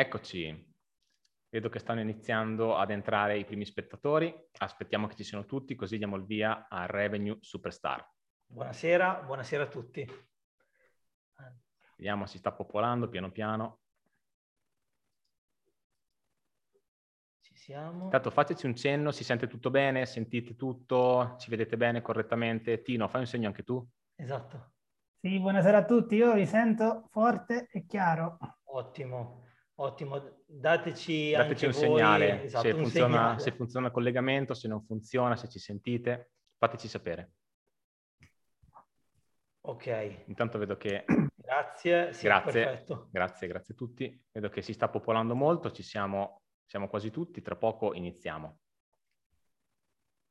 Eccoci. Vedo che stanno iniziando ad entrare i primi spettatori. Aspettiamo che ci siano tutti, così diamo il via a Revenue Superstar. Buonasera, buonasera a tutti. Vediamo, si sta popolando piano piano. Ci siamo. Intanto fateci un cenno, si sente tutto bene, sentite tutto, ci vedete bene correttamente. Tino, fai un segno anche tu. Esatto. Sì, buonasera a tutti, io vi sento forte e chiaro. Ottimo, ottimo. Dateci, Dateci un voi, segnale, esatto, se, un funziona, segnale. se funziona il collegamento, se non funziona, se ci sentite, fateci sapere. Ok, Intanto vedo che grazie. Sì, Grazie. perfetto. Grazie, grazie a tutti. Vedo che si sta popolando molto, ci siamo, siamo quasi tutti, tra poco iniziamo.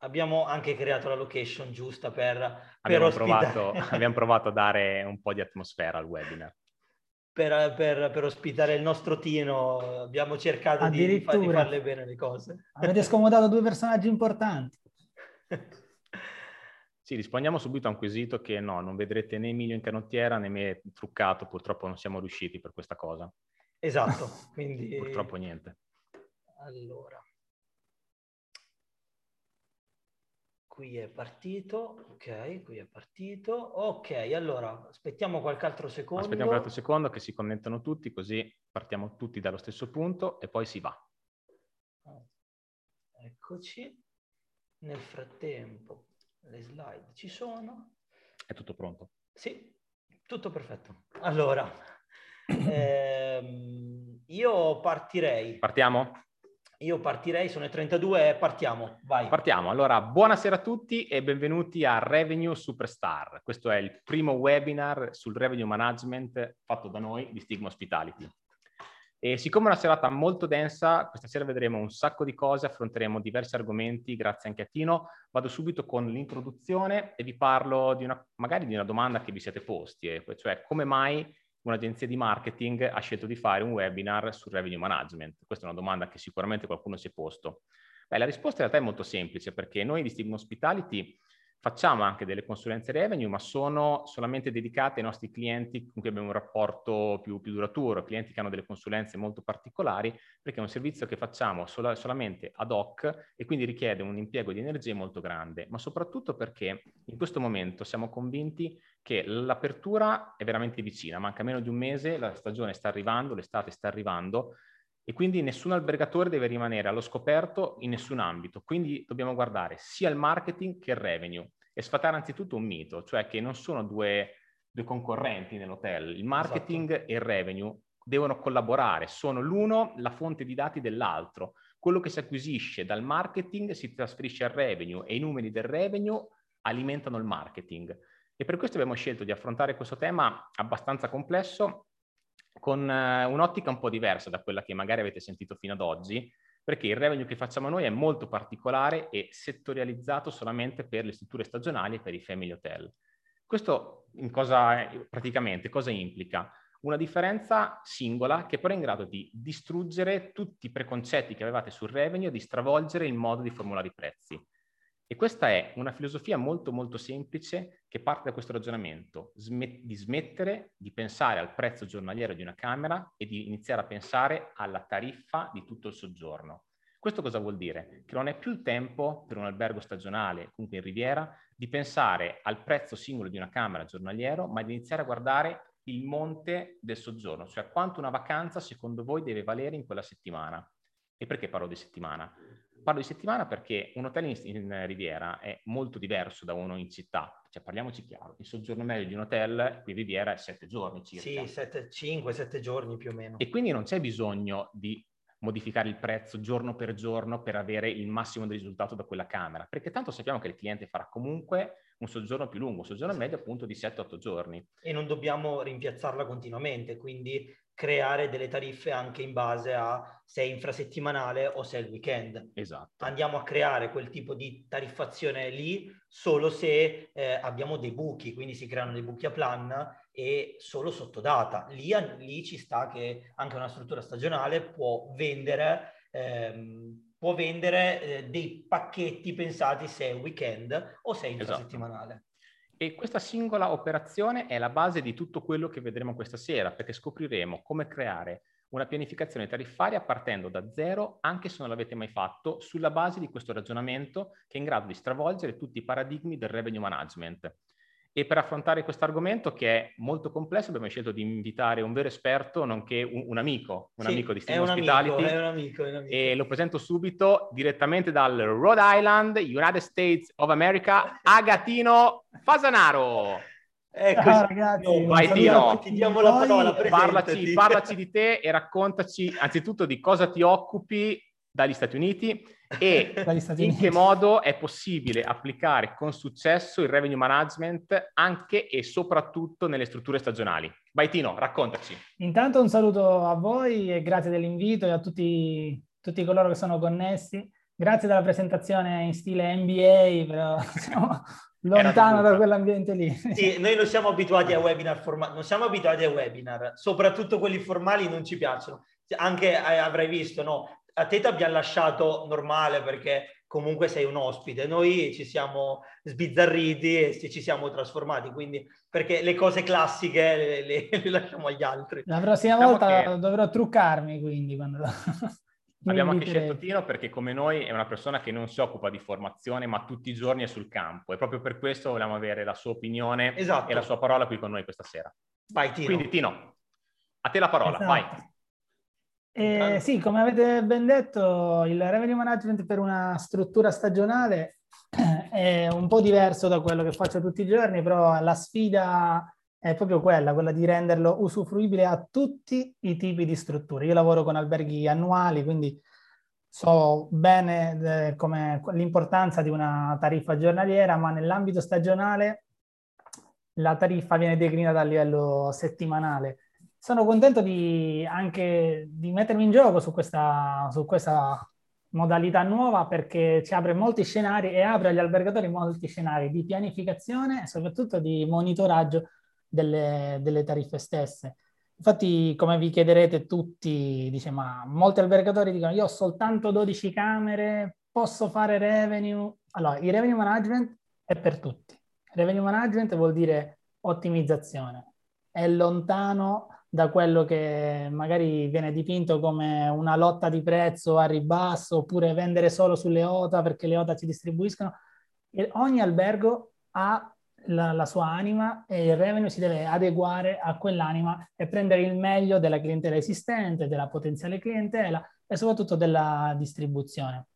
Abbiamo anche creato la location giusta per, per Abbiamo provato, abbiamo provato a dare un po' di atmosfera al webinar. Per, per- per ospitare il nostro Tino. Abbiamo cercato di, di farle bene le cose. Avete scomodato due personaggi importanti. Sì, rispondiamo subito a un quesito che no, non vedrete né Emilio in canottiera né me truccato, purtroppo non siamo riusciti per questa cosa. esatto, quindi... Purtroppo niente. Allora. Qui è partito, ok, qui è partito. Ok, allora aspettiamo qualche altro secondo. Aspettiamo un altro secondo che si connettano tutti, così partiamo tutti dallo stesso punto e poi si va. Eccoci. Nel frattempo le slide ci sono. È tutto pronto. Sì, tutto perfetto. Allora, ehm, io partirei. Partiamo? Io partirei, sono le 32, partiamo, vai. Partiamo. Allora, buonasera a tutti e benvenuti a Revenue Superstar. Questo è il primo webinar sul revenue management fatto da noi di Stigma Hospitality. E siccome è una serata molto densa, questa sera vedremo un sacco di cose, affronteremo diversi argomenti, grazie anche a Tino. Vado subito con l'introduzione e vi parlo di una, magari di una domanda che vi siete posti, cioè come mai un'agenzia di marketing ha scelto di fare un webinar sul revenue management? Questa è una domanda che sicuramente qualcuno si è posto. Beh, la risposta in realtà è molto semplice perché noi di Stigma Hospitality facciamo anche delle consulenze revenue, ma sono solamente dedicate ai nostri clienti con cui abbiamo un rapporto più, più duraturo, clienti che hanno delle consulenze molto particolari, perché è un servizio che facciamo sola, solamente ad hoc e quindi richiede un impiego di energie molto grande, ma soprattutto perché in questo momento siamo convinti che l'apertura è veramente vicina, manca meno di un mese, la stagione sta arrivando, l'estate sta arrivando e quindi nessun albergatore deve rimanere allo scoperto in nessun ambito. Quindi dobbiamo guardare sia il marketing che il revenue e sfatare anzitutto un mito, cioè che non sono due, due concorrenti nell'hotel. Il marketing Esatto. e il revenue devono collaborare, sono l'uno la fonte di dati dell'altro. Quello che si acquisisce dal marketing si trasferisce al revenue e i numeri del revenue alimentano il marketing. E per questo abbiamo scelto di affrontare questo tema abbastanza complesso con eh, un'ottica un po' diversa da quella che magari avete sentito fino ad oggi, perché il revenue che facciamo noi è molto particolare e settorializzato solamente per le strutture stagionali e per i family hotel. Questo cosa, praticamente cosa implica? Una differenza singola che però è in grado di distruggere tutti i preconcetti che avevate sul revenue e di stravolgere il modo di formulare i prezzi. E questa è una filosofia molto molto semplice che parte da questo ragionamento, smet- di smettere di pensare al prezzo giornaliero di una camera e di iniziare a pensare alla tariffa di tutto il soggiorno. Questo cosa vuol dire? Che non è più il tempo per un albergo stagionale, comunque in riviera, di pensare al prezzo singolo di una camera giornaliero, ma di iniziare a guardare il monte del soggiorno, cioè quanto una vacanza secondo voi deve valere in quella settimana. E perché parlo di settimana? Parlo di settimana perché un hotel in, in, Riviera è molto diverso da uno in città. Cioè, parliamoci chiaro, il soggiorno medio di un hotel qui in Riviera è sette giorni circa. Sì, 5-7 giorni più o meno. E quindi non c'è bisogno di modificare il prezzo giorno per giorno per avere il massimo del risultato da quella camera, perché tanto sappiamo che il cliente farà comunque un soggiorno più lungo, un soggiorno medio appunto di 7-8 giorni. E non dobbiamo rimpiazzarla continuamente, quindi creare delle tariffe anche in base a se è infrasettimanale o se è il weekend. Esatto. Andiamo a creare quel tipo di tariffazione lì solo se eh, abbiamo dei buchi, quindi si creano dei buchi a plan e solo sotto data. Lì, lì ci sta che anche una struttura stagionale può vendere, ehm, può vendere eh, dei pacchetti pensati se è weekend o se è infrasettimanale. Esatto. E questa singola operazione è la base di tutto quello che vedremo questa sera, perché scopriremo come creare una pianificazione tariffaria partendo da zero, anche se non l'avete mai fatto, sulla base di questo ragionamento che è in grado di stravolgere tutti i paradigmi del revenue management. E per affrontare questo argomento, che è molto complesso, abbiamo scelto di invitare un vero esperto, nonché un, un amico, un Sì, amico di è Steam un Hospitality. amico, è un amico, è un amico. E lo presento subito direttamente dal Rhode Island, United States of America, Agatino Fasanaro. Ecco, Ciao ragazzi, no, vai, Tino. Ti diamo la parola, Parlaci, parlaci di te e raccontaci anzitutto di cosa ti occupi dagli Stati Uniti e in che modo è possibile applicare con successo il revenue management anche e soprattutto nelle strutture stagionali. Vai Tino, raccontaci. Intanto un saluto a voi e grazie dell'invito e a tutti, tutti coloro che sono connessi. Grazie della presentazione in stile NBA, però siamo lontano da quell'ambiente lì. Sì, noi non siamo abituati a webinar formali, non siamo abituati a webinar, soprattutto quelli formali non ci piacciono. Anche eh, avrai visto, no? A te ti abbiamo lasciato normale perché comunque sei un ospite, noi ci siamo sbizzarriti e ci siamo trasformati, quindi perché le cose classiche le, le- le lasciamo agli altri. La prossima Diciamo volta che- dovrò truccarmi, quindi quando Abbiamo anche scelto Tino perché come noi è una persona che non si occupa di formazione ma tutti i giorni è sul campo e proprio per questo volevamo avere la sua opinione Esatto. e la sua parola qui con noi questa sera. Vai Tino. Quindi Tino, a te la parola, Esatto. vai. Eh, sì, come avete ben detto, il revenue management per una struttura stagionale è un po' diverso da quello che faccio tutti i giorni, però la sfida è proprio quella, quella di renderlo usufruibile a tutti i tipi di strutture. Io lavoro con alberghi annuali, quindi so bene eh, come l'importanza di una tariffa giornaliera, ma nell'ambito stagionale la tariffa viene declinata a livello settimanale. Sono contento di anche di mettermi in gioco su questa, su questa modalità nuova perché ci apre molti scenari e apre agli albergatori molti scenari di pianificazione e soprattutto di monitoraggio delle, delle tariffe stesse. Infatti, come vi chiederete tutti, dice, ma molti albergatori dicono io ho soltanto 12 camere, posso fare revenue. Allora, il revenue management è per tutti. Revenue management vuol dire ottimizzazione. È lontano da quello che magari viene dipinto come una lotta di prezzo a ribasso oppure vendere solo sulle OTA perché le OTA ci distribuiscono. E ogni albergo ha la, la sua anima e il revenue si deve adeguare a quell'anima e prendere il meglio della clientela esistente, della potenziale clientela e soprattutto della distribuzione.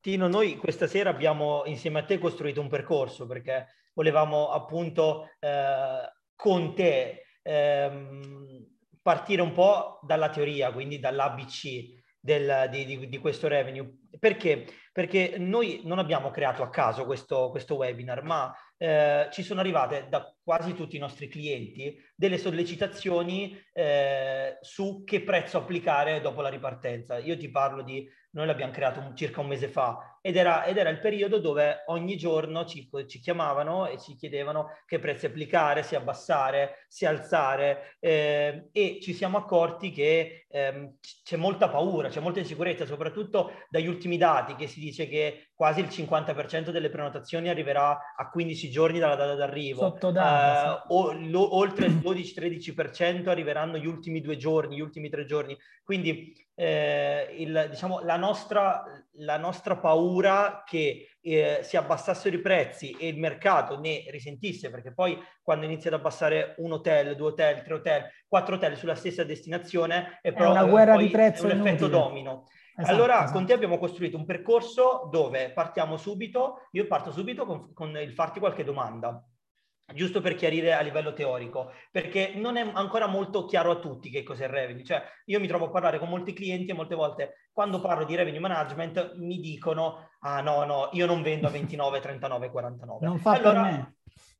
Tino, noi questa sera abbiamo insieme a te costruito un percorso perché volevamo appunto eh, con te ehm, partire un po' dalla teoria, quindi dall'ABC del, di, di, di, questo revenue. Perché? Perché noi non abbiamo creato a caso questo, questo webinar, ma eh, ci sono arrivate da quasi tutti i nostri clienti delle sollecitazioni eh, su che prezzo applicare dopo la ripartenza. Io ti parlo di, noi l'abbiamo creato un, circa un mese fa ed era, ed era, il periodo dove ogni giorno ci, ci, chiamavano e ci chiedevano che prezzi applicare, se abbassare, se alzare eh, e ci siamo accorti che ehm, c'è molta paura, c'è molta insicurezza, soprattutto dagli ultimi dati che si dice che quasi il 50% delle prenotazioni arriverà a 15 giorni dalla data d'arrivo. Sotto data, uh, o, lo, oltre il 12-13% arriveranno gli ultimi due giorni, gli ultimi tre giorni. Quindi eh, il, diciamo, la, nostra, la nostra paura che eh, si abbassassero i prezzi e il mercato ne risentisse, perché poi quando inizi ad abbassare un hotel, due hotel, tre hotel, quattro hotel sulla stessa destinazione è, è una guerra di prezzo è un inutile. effetto domino. Esatto, allora, esatto. con te abbiamo costruito un percorso dove partiamo subito, io parto subito con, con il farti qualche domanda giusto per chiarire a livello teorico, perché non è ancora molto chiaro a tutti che cos'è il revenue. Cioè, io mi trovo a parlare con molti clienti e molte volte quando parlo di revenue management mi dicono ah no, no, io non vendo a 29, 39, 49. Non fa allora, per me.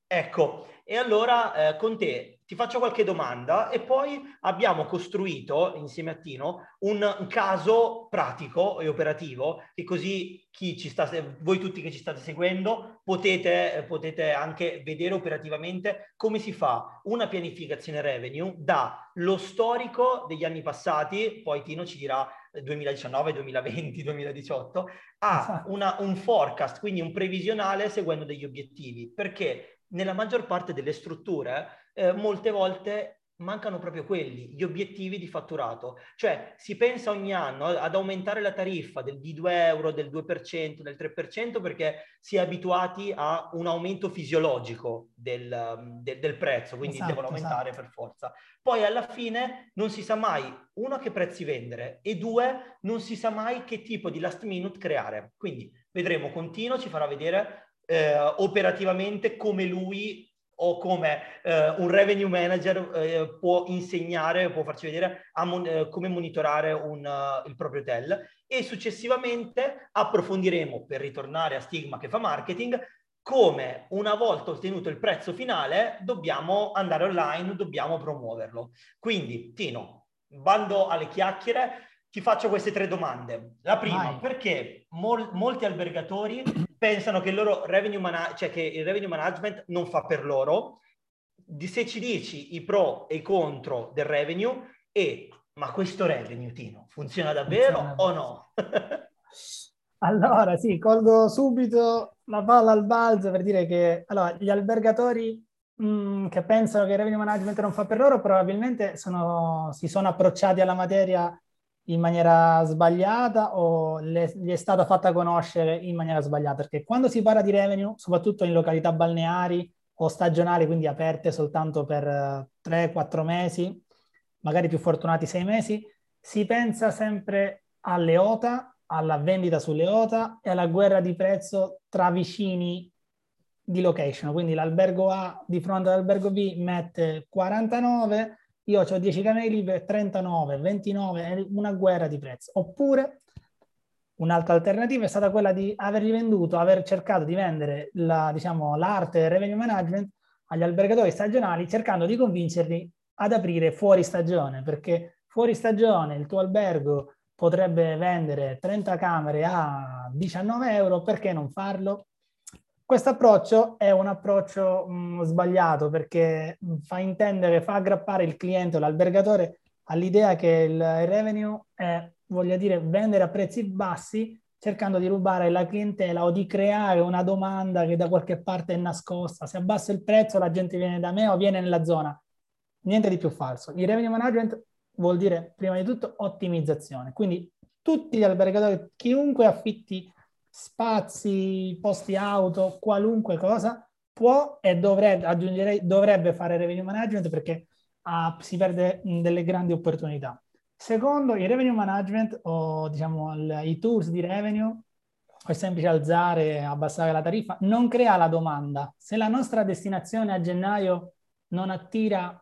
Ecco, e allora eh, con te ti faccio qualche domanda e poi abbiamo costruito insieme a Tino un, caso pratico e operativo che così chi ci sta, voi tutti che ci state seguendo potete, potete anche vedere operativamente come si fa una pianificazione revenue dallo storico degli anni passati, poi Tino ci dirà 2019, 2020, 2018, a una, un forecast, quindi un previsionale seguendo degli obiettivi, perché nella maggior parte delle strutture eh, molte volte mancano proprio quelli, gli obiettivi di fatturato. Cioè si pensa ogni anno ad aumentare la tariffa del, di 2 euro, del 2%, del 3% perché si è abituati a un aumento fisiologico del, del, del prezzo, quindi esatto, devono aumentare esatto. per forza. Poi alla fine non si sa mai, uno, che prezzi vendere e due, non si sa mai che tipo di last minute creare. Quindi vedremo continuo, ci farà vedere eh, operativamente come lui o come eh, un revenue manager eh, può insegnare, può farci vedere mon- eh, come monitorare un, uh, il proprio hotel e successivamente approfondiremo per ritornare a Stigma che fa marketing come una volta ottenuto il prezzo finale dobbiamo andare online, dobbiamo promuoverlo. Quindi Tino, bando alle chiacchiere, ti faccio queste tre domande. La prima, Vai. perché mol- molti albergatori pensano che il loro revenue, man- cioè che il revenue management non fa per loro? Di se ci dici i pro e i contro del revenue e ma questo revenue, Tino, funziona davvero funziona. o no? allora, sì, colgo subito la palla al balzo per dire che allora, gli albergatori mh, mm, che pensano che il revenue management non fa per loro probabilmente sono, si sono approcciati alla materia in maniera sbagliata o le, gli è stata fatta conoscere in maniera sbagliata? Perché quando si parla di revenue, soprattutto in località balneari o stagionali, quindi aperte soltanto per 3-4 mesi, magari più fortunati 6 mesi, si pensa sempre alle OTA, alla vendita sulle OTA e alla guerra di prezzo tra vicini di location. Quindi l'albergo A di fronte all'albergo B mette 49, io ho 10 camere libere, 39, 29, è una guerra di prezzo. Oppure un'altra alternativa è stata quella di aver rivenduto, aver cercato di vendere la, diciamo, l'arte del revenue management agli albergatori stagionali cercando di convincerli ad aprire fuori stagione, perché fuori stagione il tuo albergo potrebbe vendere 30 camere a 19 euro, perché non farlo? Questo approccio è un approccio mh, mm, sbagliato perché fa intendere, fa aggrappare il cliente o l'albergatore all'idea che il, revenue è, voglio dire, vendere a prezzi bassi cercando di rubare la clientela o di creare una domanda che da qualche parte è nascosta. Se abbasso il prezzo la gente viene da me o viene nella zona. Niente di più falso. Il revenue management vuol dire prima di tutto ottimizzazione. Quindi tutti gli albergatori, chiunque affitti spazi, posti auto, qualunque cosa, può e dovrebbe, aggiungerei, dovrebbe fare revenue management perché ah, si perde delle grandi opportunità. Secondo, il revenue management o diciamo il, i tools di revenue è semplice alzare abbassare la tariffa, non crea la domanda. Se la nostra destinazione a gennaio non attira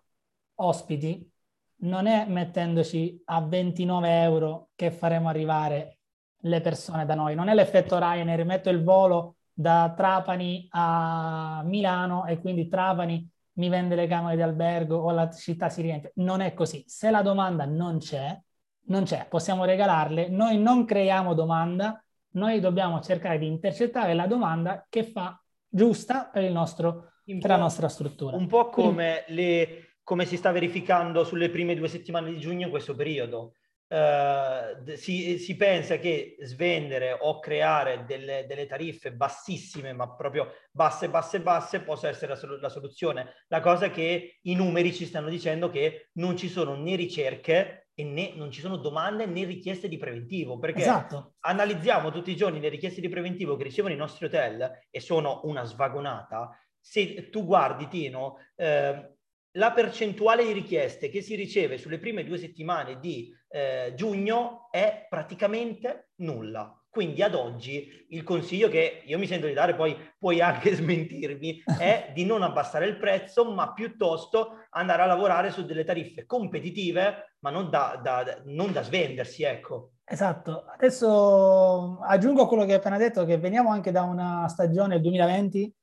ospiti, non è mettendoci a 29 euro che faremo arrivare le persone da noi. Non è l'effetto Ryanair, metto il volo da Trapani a Milano e quindi Trapani mi vende le camere di albergo o la città si riempie. Non è così. Se la domanda non c'è, non c'è, possiamo regalarle. Noi non creiamo domanda, noi dobbiamo cercare di intercettare la domanda che fa giusta per, nostro, per la nostra struttura. Un po' come, le, come si sta verificando sulle prime due settimane di giugno in questo periodo Uh, si, si, pensa che svendere o creare delle, delle, tariffe bassissime, ma proprio basse, basse, basse, possa essere la, la, soluzione. La cosa è che i numeri ci stanno dicendo che non ci sono né ricerche e né, non ci sono domande né richieste di preventivo, perché esatto. analizziamo tutti i giorni le richieste di preventivo che ricevono i nostri hotel e sono una svagonata. Se tu guardi, Tino, eh, la percentuale di richieste che si riceve sulle prime due settimane di eh, giugno è praticamente nulla. Quindi ad oggi il consiglio che io mi sento di dare, poi puoi anche smentirmi, è di non abbassare il prezzo, ma piuttosto andare a lavorare su delle tariffe competitive, ma non da, da, non da svendersi, ecco. Esatto. Adesso aggiungo quello che hai appena detto, che veniamo anche da una stagione 2020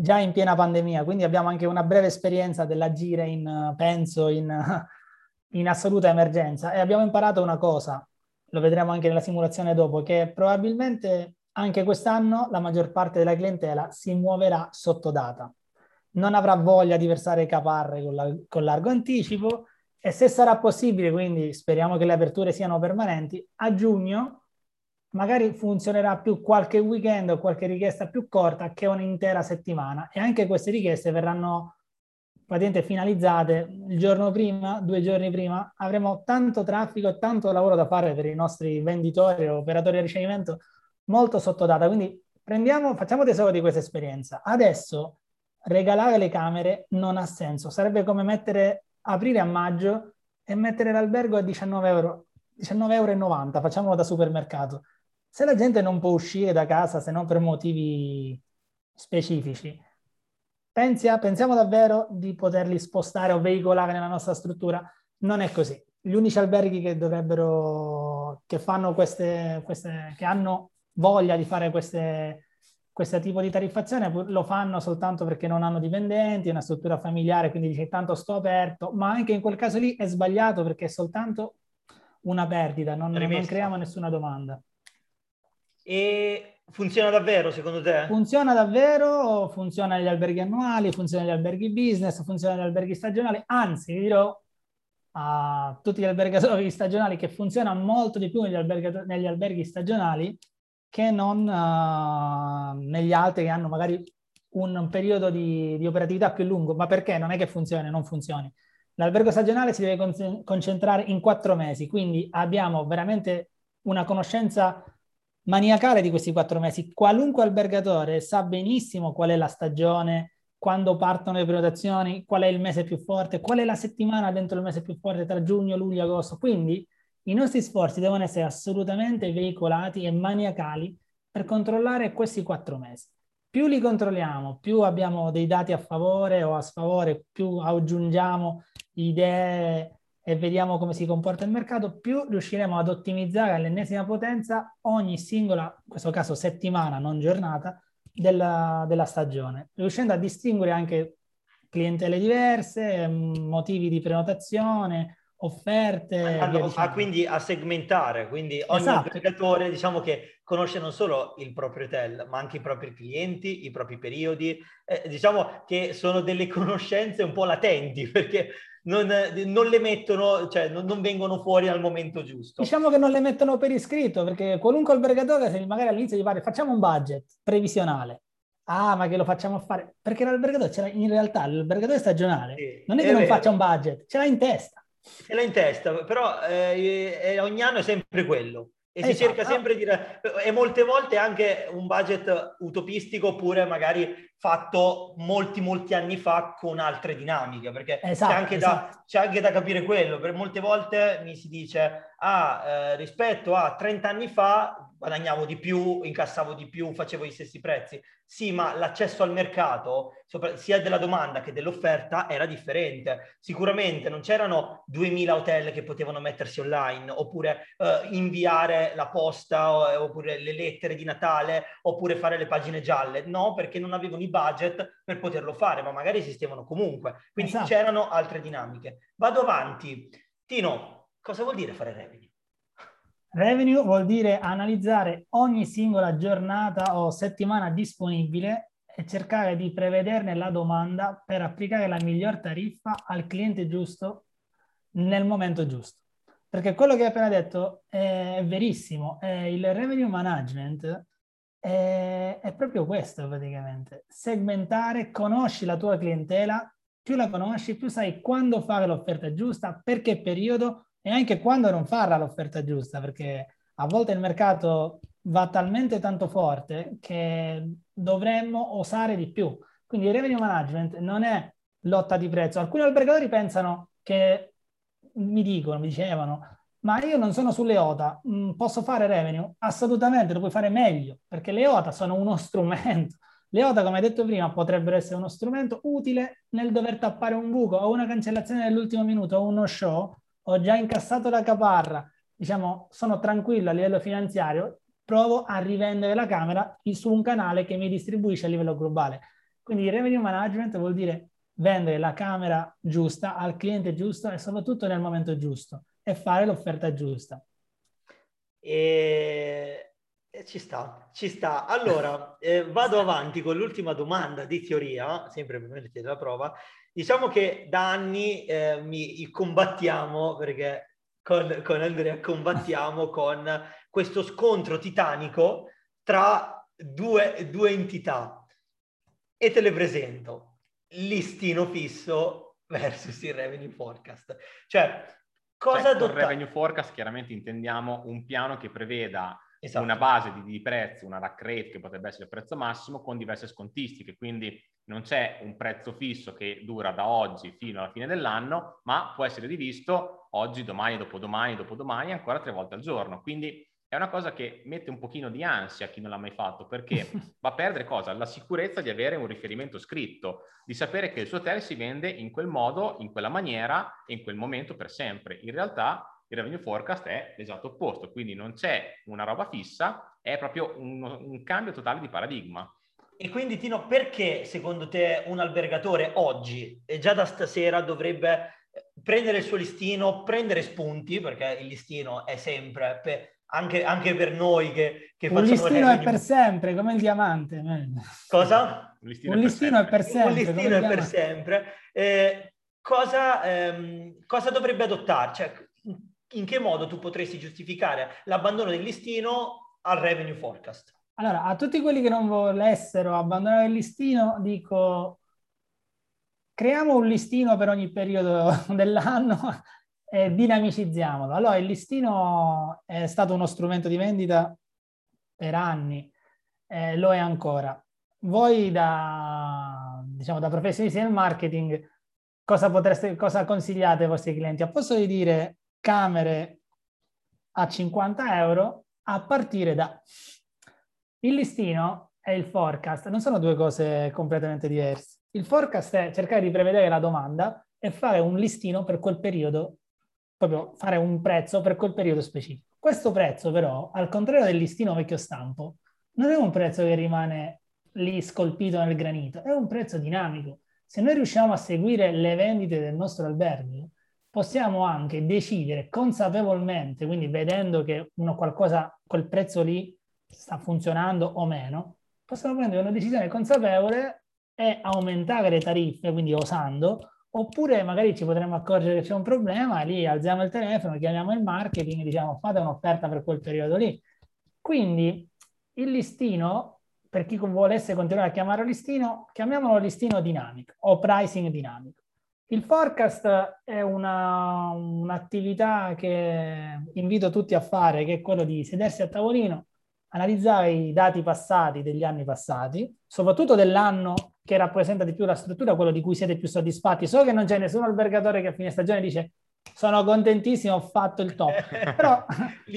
già in piena pandemia, quindi abbiamo anche una breve esperienza dell'agire in, penso, in, in assoluta emergenza e abbiamo imparato una cosa, lo vedremo anche nella simulazione dopo, che probabilmente anche quest'anno la maggior parte della clientela si muoverà sotto data. Non avrà voglia di versare caparre con, la, con largo anticipo e se sarà possibile, quindi speriamo che le aperture siano permanenti, a giugno magari funzionerà più qualche weekend o qualche richiesta più corta che un'intera settimana e anche queste richieste verranno praticamente finalizzate il giorno prima, due giorni prima, avremo tanto traffico e tanto lavoro da fare per i nostri venditori o operatori di ricevimento molto sottodata. Quindi prendiamo, facciamo tesoro di questa esperienza. Adesso regalare le camere non ha senso. Sarebbe come mettere, aprire a maggio e mettere l'albergo a 19 euro, 19,90 euro, facciamolo da supermercato. Se la gente non può uscire da casa se non per motivi specifici, Pensia, pensiamo davvero di poterli spostare o veicolare nella nostra struttura? Non è così. Gli unici alberghi che dovrebbero, che fanno queste, queste che hanno voglia di fare queste, questo tipo di tariffazione lo fanno soltanto perché non hanno dipendenti, una struttura familiare, quindi dice tanto sto aperto, ma anche in quel caso lì è sbagliato perché è soltanto una perdita, non, non creiamo nessuna domanda. E Funziona davvero secondo te? Funziona davvero, funziona negli alberghi annuali, funziona negli alberghi business, funziona negli alberghi stagionali, anzi vi dirò a tutti gli albergatori stagionali che funziona molto di più negli negli alberghi stagionali che non uh, negli altri che hanno magari un periodo di, di, operatività più lungo. Ma perché? Non è che funzioni non funzioni. L'albergo stagionale si deve con- concentrare in quattro mesi, quindi abbiamo veramente una conoscenza maniacale di questi quattro mesi. Qualunque albergatore sa benissimo qual è la stagione, quando partono le prenotazioni, qual è il mese più forte, qual è la settimana dentro il mese più forte tra giugno, luglio agosto. Quindi i nostri sforzi devono essere assolutamente veicolati e maniacali per controllare questi quattro mesi. Più li controlliamo, più abbiamo dei dati a favore o a sfavore, più aggiungiamo idee e vediamo come si comporta il mercato, più riusciremo ad ottimizzare all'ennesima potenza ogni singola, in questo caso settimana, non giornata, della, della stagione, riuscendo a distinguere anche clientele diverse, motivi di prenotazione, offerte. Andando, a, quindi a segmentare, quindi ogni esatto. aggregatore diciamo che conosce non solo il proprio hotel, ma anche i propri clienti, i propri periodi, eh, diciamo che sono delle conoscenze un po' latenti, perché non, non, le mettono, cioè non, non, vengono fuori al momento giusto. Diciamo che non le mettono per iscritto, perché qualunque albergatore, se magari all'inizio gli pare facciamo un budget previsionale, ah, ma che lo facciamo fare? Perché l'albergatore ce l'ha in realtà, l'albergatore stagionale sì, non è che è non vero. faccia un budget, ce l'ha in testa. Ce l'ha in testa, però eh, ogni anno è sempre quello. E esatto. si cerca sempre di... E molte volte anche un budget utopistico oppure magari fatto molti molti anni fa con altre dinamiche, perché esatto, c'è, anche esatto. da, c'è, anche da, capire quello, per molte volte mi si dice, ah, eh, rispetto a 30 anni fa guadagnavo di più, incassavo di più, facevo i stessi prezzi. Sì, ma l'accesso al mercato, sia della domanda che dell'offerta, era differente. Sicuramente non c'erano 2000 hotel che potevano mettersi online, oppure eh, inviare la posta, oppure le lettere di Natale, oppure fare le pagine gialle. No, perché non avevano i budget per poterlo fare, ma magari esistevano comunque. Quindi esatto. c'erano altre dinamiche. Vado avanti. Tino, cosa vuol dire fare revenue? Revenue vuol dire analizzare ogni singola giornata o settimana disponibile e cercare di prevederne la domanda per applicare la miglior tariffa al cliente giusto nel momento giusto. Perché quello che hai appena detto è verissimo, il revenue management è, è proprio questo praticamente, segmentare, conosci la tua clientela, più la conosci, più sai quando fare l'offerta giusta, per che periodo e anche quando non farla l'offerta giusta, perché a volte il mercato va talmente tanto forte che dovremmo osare di più. Quindi il revenue management non è lotta di prezzo. Alcuni albergatori pensano che mi dicono, mi dicevano, ma io non sono sulle OTA, mm, posso fare revenue? Assolutamente, lo puoi fare meglio, perché le OTA sono uno strumento. Le OTA, come detto prima, potrebbero essere uno strumento utile nel dover tappare un buco o una cancellazione nell'ultimo minuto o uno show. Ho già incassato la caparra, diciamo, sono tranquillo a livello finanziario, provo a rivendere la camera su un canale che mi distribuisce a livello globale. Quindi revenue management vuol dire vendere la camera giusta al cliente giusto e soprattutto nel momento giusto e fare l'offerta giusta. E... e ci sta, ci sta. Allora, eh, vado avanti con l'ultima domanda di teoria, sempre per me la prova. Diciamo che da anni eh, mi combattiamo, perché con, con Andrea combattiamo con questo scontro titanico tra due, due entità. E te le presento. listino fisso versus il revenue forecast. Cioè, cosa cioè, Con revenue forecast chiaramente intendiamo un piano che preveda esatto. una base di, di, prezzo, una rack rate che potrebbe essere il prezzo massimo con diverse scontistiche, quindi non c'è un prezzo fisso che dura da oggi fino alla fine dell'anno, ma può essere rivisto oggi, domani, dopodomani, dopodomani, ancora tre volte al giorno. Quindi è una cosa che mette un pochino di ansia a chi non l'ha mai fatto, perché va a perdere cosa? La sicurezza di avere un riferimento scritto, di sapere che il suo hotel si vende in quel modo, in quella maniera e in quel momento per sempre. In realtà il revenue forecast è l'esatto opposto, quindi non c'è una roba fissa, è proprio un, un cambio totale di paradigma. E quindi Tino, perché secondo te un albergatore oggi, e già da stasera, dovrebbe eh, prendere il suo listino, prendere spunti, perché il listino è sempre, per, anche, anche, per noi che, che un facciamo... Un listino è per sempre, come il diamante. Cosa? Un listino, un listino è per sempre. Un listino è per sempre. Eh, cosa, ehm, cosa, dovrebbe adottare? Cioè, in che modo tu potresti giustificare l'abbandono del listino al revenue forecast? Allora, a tutti quelli che non volessero abbandonare il listino, dico creiamo un listino per ogni periodo dell'anno e dinamicizziamolo. Allora, il listino è stato uno strumento di vendita per anni, eh, lo è ancora. Voi da, diciamo, da professionisti del marketing, cosa, potreste, cosa consigliate ai vostri clienti? A posto di dire camere a 50 euro a partire da il listino e il forecast non sono due cose completamente diverse. Il forecast è cercare di prevedere la domanda e fare un listino per quel periodo, proprio fare un prezzo per quel periodo specifico. Questo prezzo però, al contrario del listino vecchio stampo, non è un prezzo che rimane lì scolpito nel granito, è un prezzo dinamico. Se noi riusciamo a seguire le vendite del nostro albergo, possiamo anche decidere consapevolmente, quindi vedendo che uno qualcosa, quel prezzo lì sta funzionando o meno, possiamo prendere una decisione consapevole e aumentare le tariffe, quindi osando, oppure magari ci potremmo accorgere che c'è un problema, lì alziamo il telefono, chiamiamo il marketing e diciamo fate un'offerta per quel periodo lì. Quindi il listino, per chi volesse continuare a chiamarlo listino, chiamiamolo listino dinamico o pricing dinamico. Il forecast è una, un'attività che invito tutti a fare, che è quello di sedersi a tavolino, analizzare i dati passati degli anni passati, soprattutto dell'anno che rappresenta di più la struttura, quello di cui siete più soddisfatti. So che non c'è nessun albergatore che a fine stagione dice sono contentissimo, ho fatto il top. Però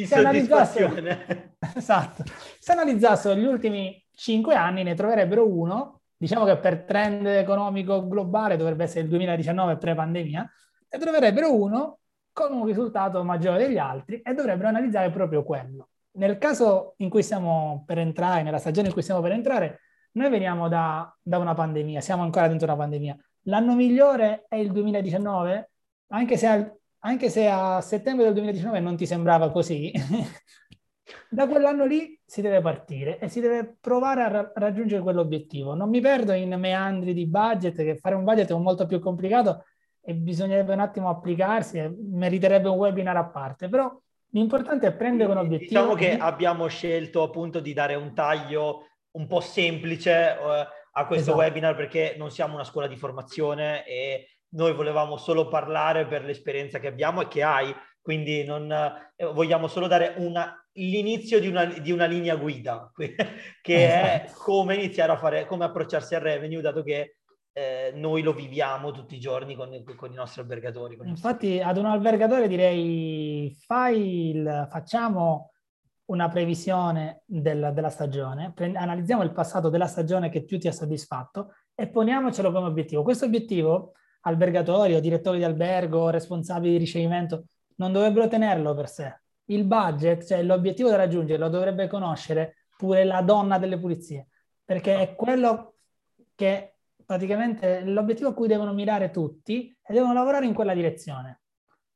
se analizzassero, esatto, se analizzassero gli ultimi cinque anni ne troverebbero uno, diciamo che per trend economico globale dovrebbe essere il 2019 pre-pandemia, ne troverebbero uno con un risultato maggiore degli altri e dovrebbero analizzare proprio quello nel caso in cui stiamo per entrare, nella stagione in cui stiamo per entrare, noi veniamo da, da una pandemia, siamo ancora dentro una pandemia. L'anno migliore è il 2019, anche se, al, anche se a settembre del 2019 non ti sembrava così, da quell'anno lì si deve partire e si deve provare a ra- raggiungere quell'obiettivo. Non mi perdo in meandri di budget, che fare un budget è molto più complicato e bisognerebbe un attimo applicarsi e meriterebbe un webinar a parte, però L'importante è prendere un obiettivo. Diciamo che abbiamo scelto appunto di dare un taglio un po' semplice uh, a questo esatto. webinar perché non siamo una scuola di formazione e noi volevamo solo parlare per l'esperienza che abbiamo e che hai, quindi non, eh, vogliamo solo dare una, l'inizio di una, di una, linea guida, che è esatto. come iniziare a fare, come approcciarsi al revenue, dato che eh, noi lo viviamo tutti i giorni con, con i nostri albergatori. Infatti ad un albergatore direi fai il, facciamo una previsione del, della stagione, pre- analizziamo il passato della stagione che più ti ha soddisfatto e poniamocelo come obiettivo. Questo obiettivo albergatori o direttori di albergo, responsabili di ricevimento, non dovrebbero tenerlo per sé. Il budget, cioè l'obiettivo da raggiungere, lo dovrebbe conoscere pure la donna delle pulizie, perché è quello che praticamente l'obiettivo a cui devono mirare tutti e devono lavorare in quella direzione.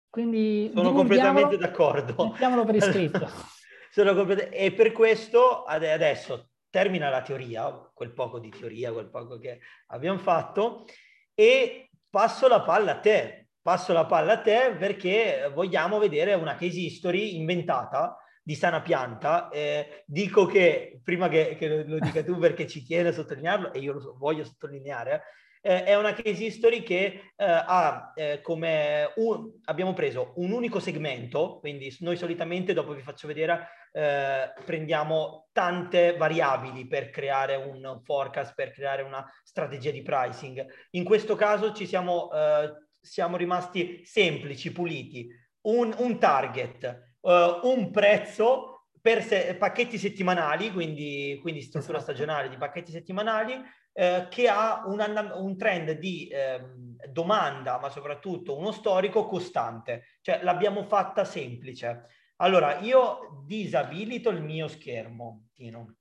Quindi sono completamente d'accordo. Mettiamolo per iscritto. complet- e per questo adesso termina la teoria, quel poco di teoria, quel poco che abbiamo fatto, e passo la palla a te. Passo la palla a te perché vogliamo vedere una case history inventata di sana pianta. Eh, dico che, prima che, che, lo dica tu perché ci tiene a sottolinearlo, e io lo voglio sottolineare, eh, è una case history che eh, ha eh, come un, abbiamo preso un unico segmento, quindi noi solitamente dopo vi faccio vedere eh, prendiamo tante variabili per creare un forecast, per creare una strategia di pricing. In questo caso ci siamo, eh, siamo rimasti semplici, puliti, un, un target, uh, un prezzo per se- pacchetti settimanali, quindi, quindi struttura esatto. stagionale di pacchetti settimanali, eh, che ha un, un trend di eh, domanda, ma soprattutto uno storico costante. Cioè l'abbiamo fatta semplice. Allora, io disabilito il mio schermo, Tino,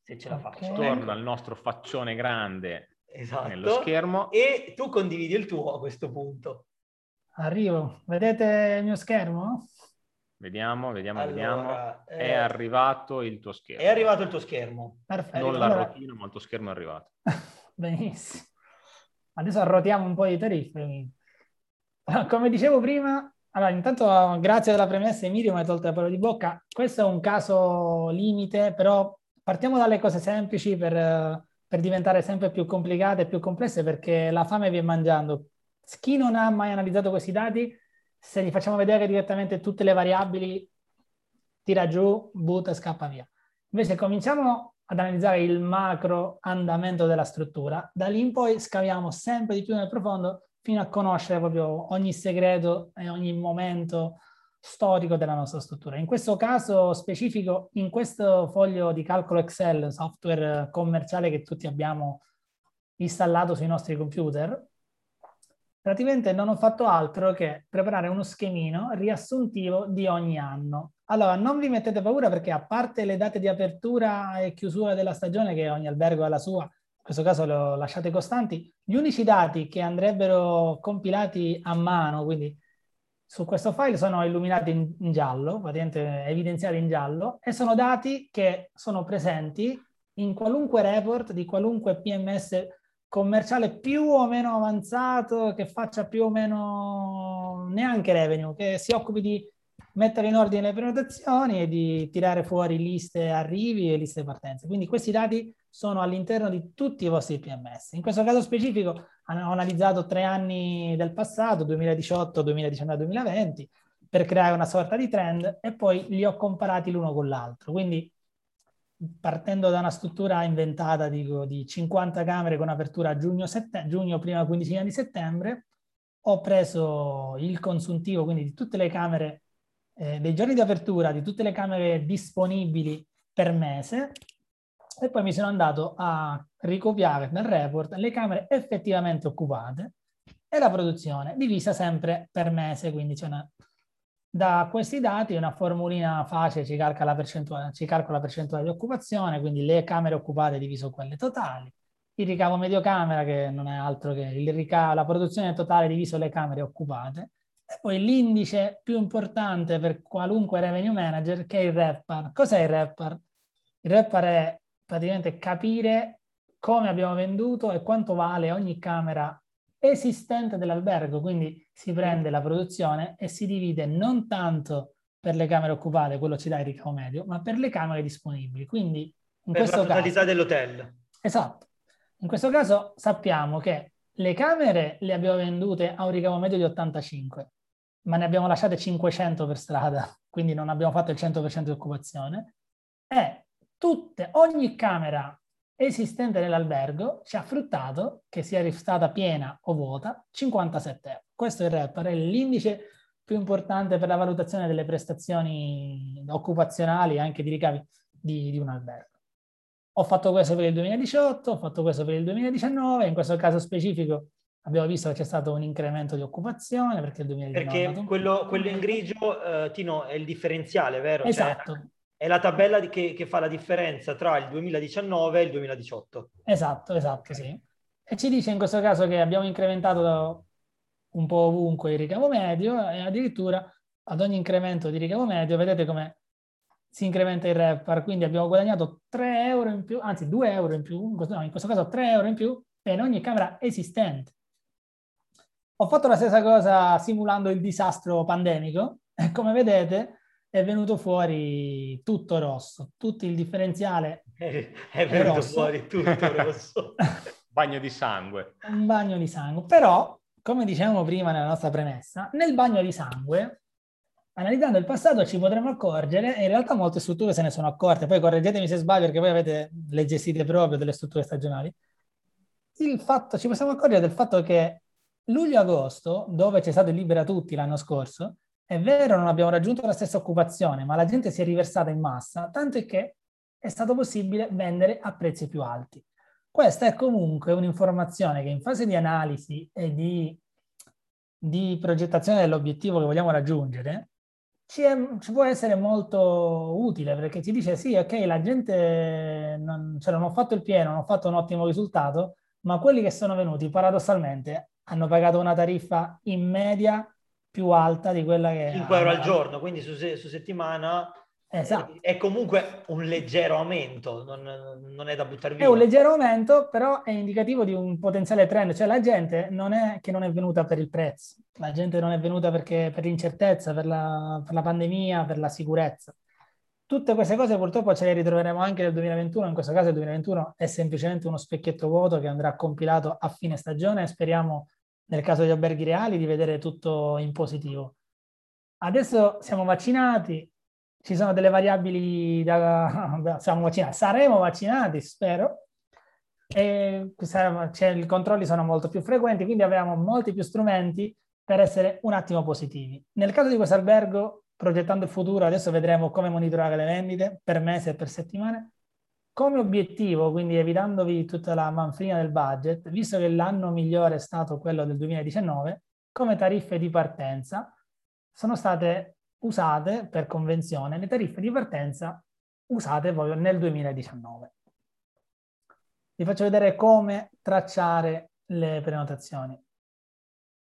se ce la okay. faccio. Torna al nostro faccione grande esatto. nello schermo. E tu condividi il tuo a questo punto. Arrivo. Vedete il mio schermo? Vediamo, vediamo, allora, vediamo. Eh, è arrivato il tuo schermo. È arrivato il tuo schermo. Perfetto. Non la allora... rotina, ma il tuo schermo è arrivato. Benissimo. Adesso arrotiamo un po' di tariffe. Come dicevo prima, allora intanto grazie della premessa Emilio mi hai tolto la parola di bocca. Questo è un caso limite, però partiamo dalle cose semplici per, per diventare sempre più complicate e più complesse perché la fame viene mangiando. Chi non ha mai analizzato questi dati se gli facciamo vedere direttamente tutte le variabili, tira giù, butta e scappa via. Invece cominciamo ad analizzare il macro andamento della struttura, da lì in poi scaviamo sempre di più nel profondo fino a conoscere proprio ogni segreto e ogni momento storico della nostra struttura. In questo caso specifico, in questo foglio di calcolo Excel, software commerciale che tutti abbiamo installato sui nostri computer, praticamente non ho fatto altro che preparare uno schemino riassuntivo di ogni anno. Allora, non vi mettete paura perché a parte le date di apertura e chiusura della stagione, che ogni albergo ha la sua, in questo caso le lasciate costanti, gli unici dati che andrebbero compilati a mano, quindi su questo file sono illuminati in, in giallo, praticamente evidenziati in giallo, e sono dati che sono presenti in qualunque report di qualunque PMS commerciale più o meno avanzato, che faccia più o meno neanche revenue, che si occupi di mettere in ordine le prenotazioni e di tirare fuori liste arrivi e liste partenze. Quindi questi dati sono all'interno di tutti i vostri PMS. In questo caso specifico ho analizzato tre anni del passato, 2018, 2019, 2020, per creare una sorta di trend e poi li ho comparati l'uno con l'altro. Quindi partendo da una struttura inventata dico, di 50 camere con apertura a giugno, sett- giugno prima quindicina di settembre, ho preso il consuntivo, quindi di tutte le camere, eh, dei giorni di apertura, di tutte le camere disponibili per mese, e poi mi sono andato a ricopiare nel report le camere effettivamente occupate e la produzione divisa sempre per mese, quindi c'è una da questi dati una formulina facile ci calcola la percentuale, ci calcola la percentuale di occupazione, quindi le camere occupate diviso quelle totali, il ricavo medio camera che non è altro che ricavo, la produzione totale diviso le camere occupate, e poi l'indice più importante per qualunque revenue manager che è il REPAR. Cos'è il REPAR? Il REPAR è praticamente capire come abbiamo venduto e quanto vale ogni camera esistente dell'albergo, quindi si prende la produzione e si divide non tanto per le camere occupate, quello ci dà il ricavo medio, ma per le camere disponibili. Quindi in per questo la totalità caso, dell'hotel. Esatto. In questo caso sappiamo che le camere le abbiamo vendute a un ricavo medio di 85, ma ne abbiamo lasciate 500 per strada, quindi non abbiamo fatto il 100% di occupazione. E tutte, ogni camera esistente nell'albergo ci ha fruttato, che sia stata piena o vuota, 57 euro. Questo è il REPAR, è l'indice più importante per la valutazione delle prestazioni occupazionali e anche di ricavi di, di un albergo. Ho fatto questo per il 2018, ho fatto questo per il 2019, in questo caso specifico abbiamo visto che c'è stato un incremento di occupazione perché il 2019... Perché quello, quello in grigio, eh, Tino, è il differenziale, vero? Cioè, esatto. Cioè, è la tabella che, che, fa la differenza tra il 2019 e il 2018. Esatto, esatto, sì. E ci dice in questo caso che abbiamo incrementato un po' ovunque il ricavo medio e addirittura ad ogni incremento di ricavo medio vedete come si incrementa il REPAR, quindi abbiamo guadagnato 3 euro in più, anzi 2 euro in più, no, in questo caso 3 euro in più per ogni camera esistente. Ho fatto la stessa cosa simulando il disastro pandemico e come vedete è venuto fuori tutto rosso, tutto il differenziale è, è venuto rosso. fuori tutto rosso. Bagno di sangue. Un bagno di sangue. Però, come dicevamo prima nella nostra premessa, nel bagno di sangue, analizzando il passato, ci potremmo accorgere, e in realtà molte strutture se ne sono accorte, poi correggetemi se sbaglio perché voi avete le gestite proprio delle strutture stagionali, il fatto, ci possiamo accorgere del fatto che luglio-agosto, dove c'è stato il Libera Tutti l'anno scorso, è vero, non abbiamo raggiunto la stessa occupazione, ma la gente si è riversata in massa, tanto che è stato possibile vendere a prezzi più alti. Questa è comunque un'informazione che in fase di analisi e di, di progettazione dell'obiettivo che vogliamo raggiungere ci, è, ci, può essere molto utile perché ci dice sì, ok, la gente non, cioè non ho fatto il pieno, non ho fatto un ottimo risultato, ma quelli che sono venuti paradossalmente hanno pagato una tariffa in media più alta di quella che... 5 euro al giorno, quindi su, su settimana Esatto. È comunque un leggero aumento, non, non, è da buttare via. È un leggero aumento, però è indicativo di un potenziale trend. Cioè la gente non è che non è venuta per il prezzo, la gente non è venuta perché, per l'incertezza, per la, per la pandemia, per la sicurezza. Tutte queste cose purtroppo ce le ritroveremo anche nel 2021, in questo caso il 2021 è semplicemente uno specchietto vuoto che andrà compilato a fine stagione e speriamo nel caso degli alberghi reali di vedere tutto in positivo. Adesso siamo vaccinati, ci sono delle variabili da siamo vaccinati, saremo vaccinati, spero. E cioè, i controlli sono molto più frequenti, quindi abbiamo molti più strumenti per essere un attimo positivi. Nel caso di questo albergo, progettando il futuro, adesso vedremo come monitorare le vendite per mese e per settimane. Come obiettivo, quindi evitandovi tutta la manfrina del budget, visto che l'anno migliore è stato quello del 2019, come tariffe di partenza sono state usate per convenzione le tariffe di partenza usate proprio nel 2019. Vi faccio vedere come tracciare le prenotazioni.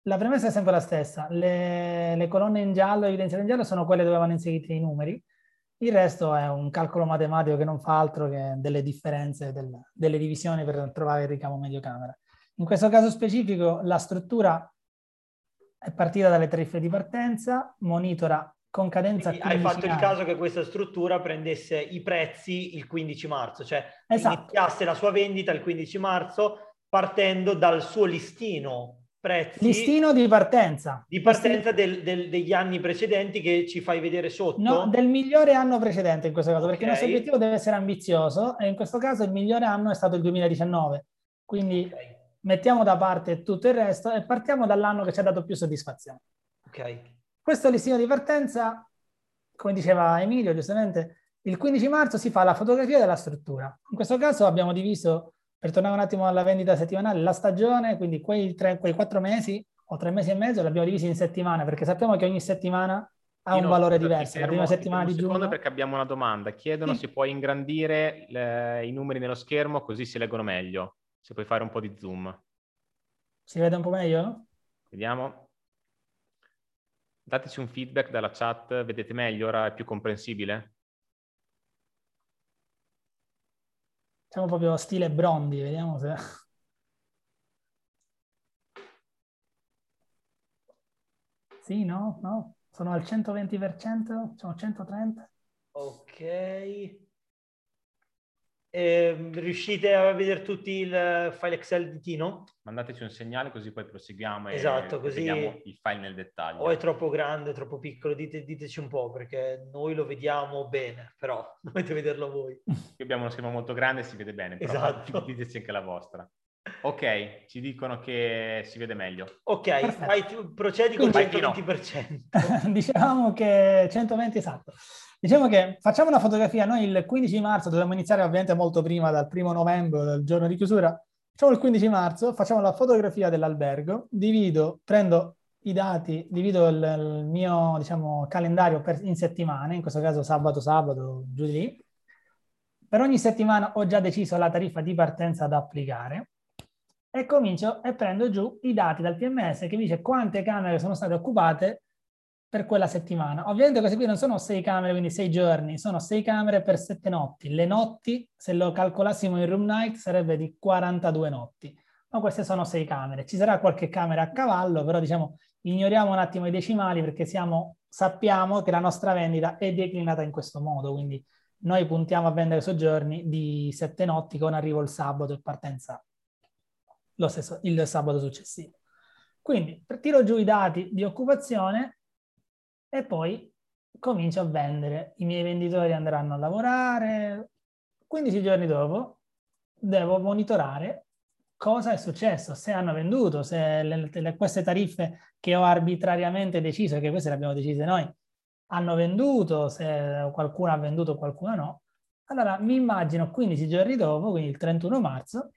La premessa è sempre la stessa, le, le colonne in giallo evidenziate in giallo sono quelle dove vanno inseriti i numeri, il resto è un calcolo matematico che non fa altro che delle differenze del, delle divisioni per trovare il ricamo medio camera. In questo caso specifico la struttura è partita dalle tariffe di partenza, monitora con cadenza Quindi Hai fatto il caso che questa struttura prendesse i prezzi il 15 marzo, cioè esatto. iniziasse la sua vendita il 15 marzo partendo dal suo listino prezzi. Listino di partenza. Di partenza del, del, degli anni precedenti che ci fai vedere sotto? No, del migliore anno precedente in questo caso, okay. perché il nostro obiettivo deve essere ambizioso e in questo caso il migliore anno è stato il 2019. Quindi okay. mettiamo da parte tutto il resto e partiamo dall'anno che ci ha dato più soddisfazione. Ok. Questo listino di partenza, come diceva Emilio giustamente, il 15 marzo si fa la fotografia della struttura. In questo caso abbiamo diviso, per tornare un attimo alla vendita settimanale, la stagione, quindi quei, tre, quei quattro mesi o tre mesi e mezzo l'abbiamo divisi in settimane, perché sappiamo che ogni settimana ha un valore diverso. La prima settimana di giugno. Secondo perché abbiamo una domanda. Chiedono sì. se puoi ingrandire le, i numeri nello schermo così si leggono meglio. Se puoi fare un po' di zoom. Si vede un po' meglio? Vediamo dateci un feedback dalla chat, vedete meglio, ora è più comprensibile? Siamo proprio stile Brondi, vediamo se... Sì, no? No? Sono al 120%? Sono 130%? Ok. Eh, riuscite a vedere tutti il file Excel di Tino? Mandateci un segnale così poi proseguiamo esatto, e così vediamo il file nel dettaglio. O è troppo grande, troppo piccolo, dite, diteci un po' perché noi lo vediamo bene, però dovete vederlo voi. Qui abbiamo uno schermo molto grande e si vede bene, però esatto. diteci anche la vostra. Ok, ci dicono che si vede meglio. Ok, vai, procedi con il 120%. diciamo che 120 esatto. Diciamo che facciamo una fotografia, noi il 15 marzo dobbiamo iniziare ovviamente molto prima, dal primo novembre, dal giorno di chiusura. Facciamo il 15 marzo, facciamo la fotografia dell'albergo, divido, prendo i dati, divido il, il mio diciamo, calendario per, in settimane, in questo caso sabato, sabato, giù di lì. Per ogni settimana ho già deciso la tariffa di partenza da applicare e comincio e prendo giù i dati dal PMS che dice quante camere sono state occupate per quella settimana. Ovviamente queste qui non sono sei camere, quindi sei giorni, sono sei camere per sette notti. Le notti, se lo calcolassimo in room night, sarebbe di 42 notti. Ma queste sono sei camere. Ci sarà qualche camera a cavallo, però diciamo ignoriamo un attimo i decimali perché siamo, sappiamo che la nostra vendita è declinata in questo modo, quindi noi puntiamo a vendere soggiorni di sette notti con arrivo il sabato e partenza lo stesso, il sabato successivo. Quindi tiro giù i dati di occupazione e poi comincio a vendere. I miei venditori andranno a lavorare. 15 giorni dopo devo monitorare cosa è successo, se hanno venduto, se le, le, queste tariffe che ho arbitrariamente deciso, che queste le abbiamo decise noi, hanno venduto, se qualcuno ha venduto, qualcuno no. Allora mi immagino 15 giorni dopo, quindi il 31 marzo,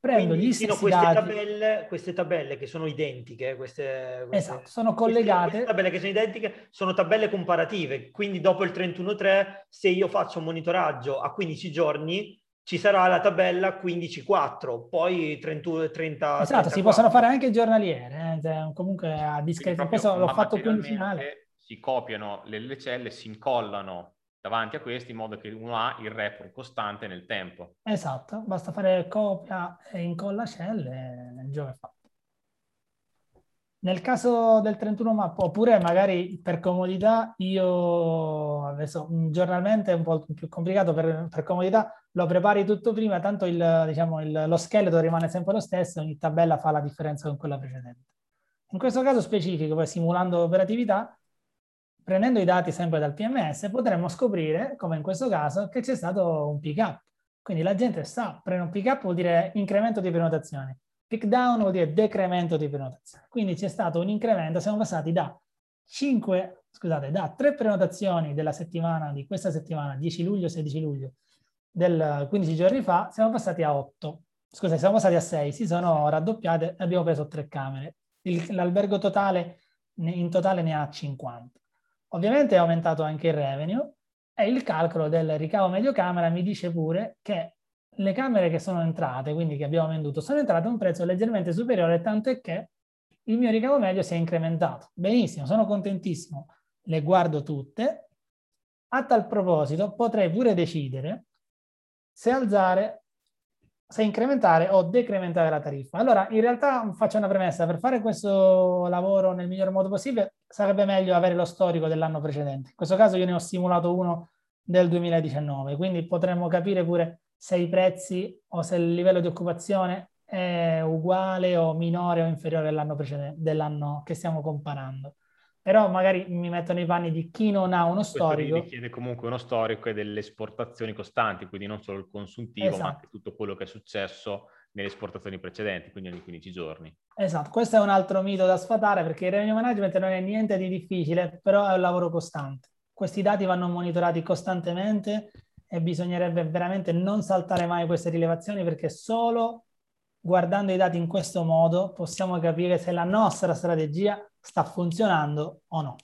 prendo Quindi, gli stessi queste dati. Tabelle, queste tabelle che sono identiche, queste, queste esatto, sono collegate. Queste, tabelle che sono identiche sono tabelle comparative, quindi dopo il 31.3 se io faccio un monitoraggio a 15 giorni ci sarà la tabella 15.4, poi 30... 30 esatto, 34. si possono fare anche giornaliere, eh? comunque a discreto. Questo l'ho fatto quindicinale. Si copiano le, le celle, si incollano davanti a questi in modo che uno ha il report costante nel tempo. Esatto, basta fare copia e incolla celle e il gioco è fatto. Nel caso del 31 map, oppure magari per comodità, io adesso giornalmente è un po' più complicato, per, per comodità lo prepari tutto prima, tanto il, diciamo, il, lo scheletro rimane sempre lo stesso, ogni tabella fa la differenza con quella precedente. In questo caso specifico, poi simulando operatività, prendendo i dati sempre dal PMS, potremmo scoprire, come in questo caso, che c'è stato un pick up. Quindi la gente sa, prende un pick up vuol dire incremento di prenotazioni, pick down vuol dire decremento di prenotazioni. Quindi c'è stato un incremento, siamo passati da 5, scusate, da 3 prenotazioni della settimana, di questa settimana, 10 luglio, 16 luglio, del 15 giorni fa, siamo passati a 8. Scusate, siamo passati a 6, si sono raddoppiate abbiamo preso 3 camere. Il, l'albergo totale, in totale ne ha 50. Ovviamente è aumentato anche il revenue e il calcolo del ricavo medio camera mi dice pure che le camere che sono entrate, quindi che abbiamo venduto, sono entrate a un prezzo leggermente superiore, tanto è che il mio ricavo medio si è incrementato. Benissimo, sono contentissimo, le guardo tutte. A tal proposito potrei pure decidere se alzare se incrementare o decrementare la tariffa. Allora, in realtà faccio una premessa, per fare questo lavoro nel miglior modo possibile sarebbe meglio avere lo storico dell'anno precedente. In questo caso io ne ho simulato uno del 2019, quindi potremmo capire pure se i prezzi o se il livello di occupazione è uguale o minore o inferiore all'anno precedente, dell'anno che stiamo comparando però magari mi metto nei panni di chi non ha uno storico. Questo richiede comunque uno storico e delle esportazioni costanti, quindi non solo il consuntivo, esatto. ma anche tutto quello che è successo nelle esportazioni precedenti, quindi ogni 15 giorni. Esatto, questo è un altro mito da sfatare perché il revenue management non è niente di difficile, però è un lavoro costante. Questi dati vanno monitorati costantemente e bisognerebbe veramente non saltare mai queste rilevazioni perché solo guardando i dati in questo modo possiamo capire se la nostra strategia sta funzionando o no.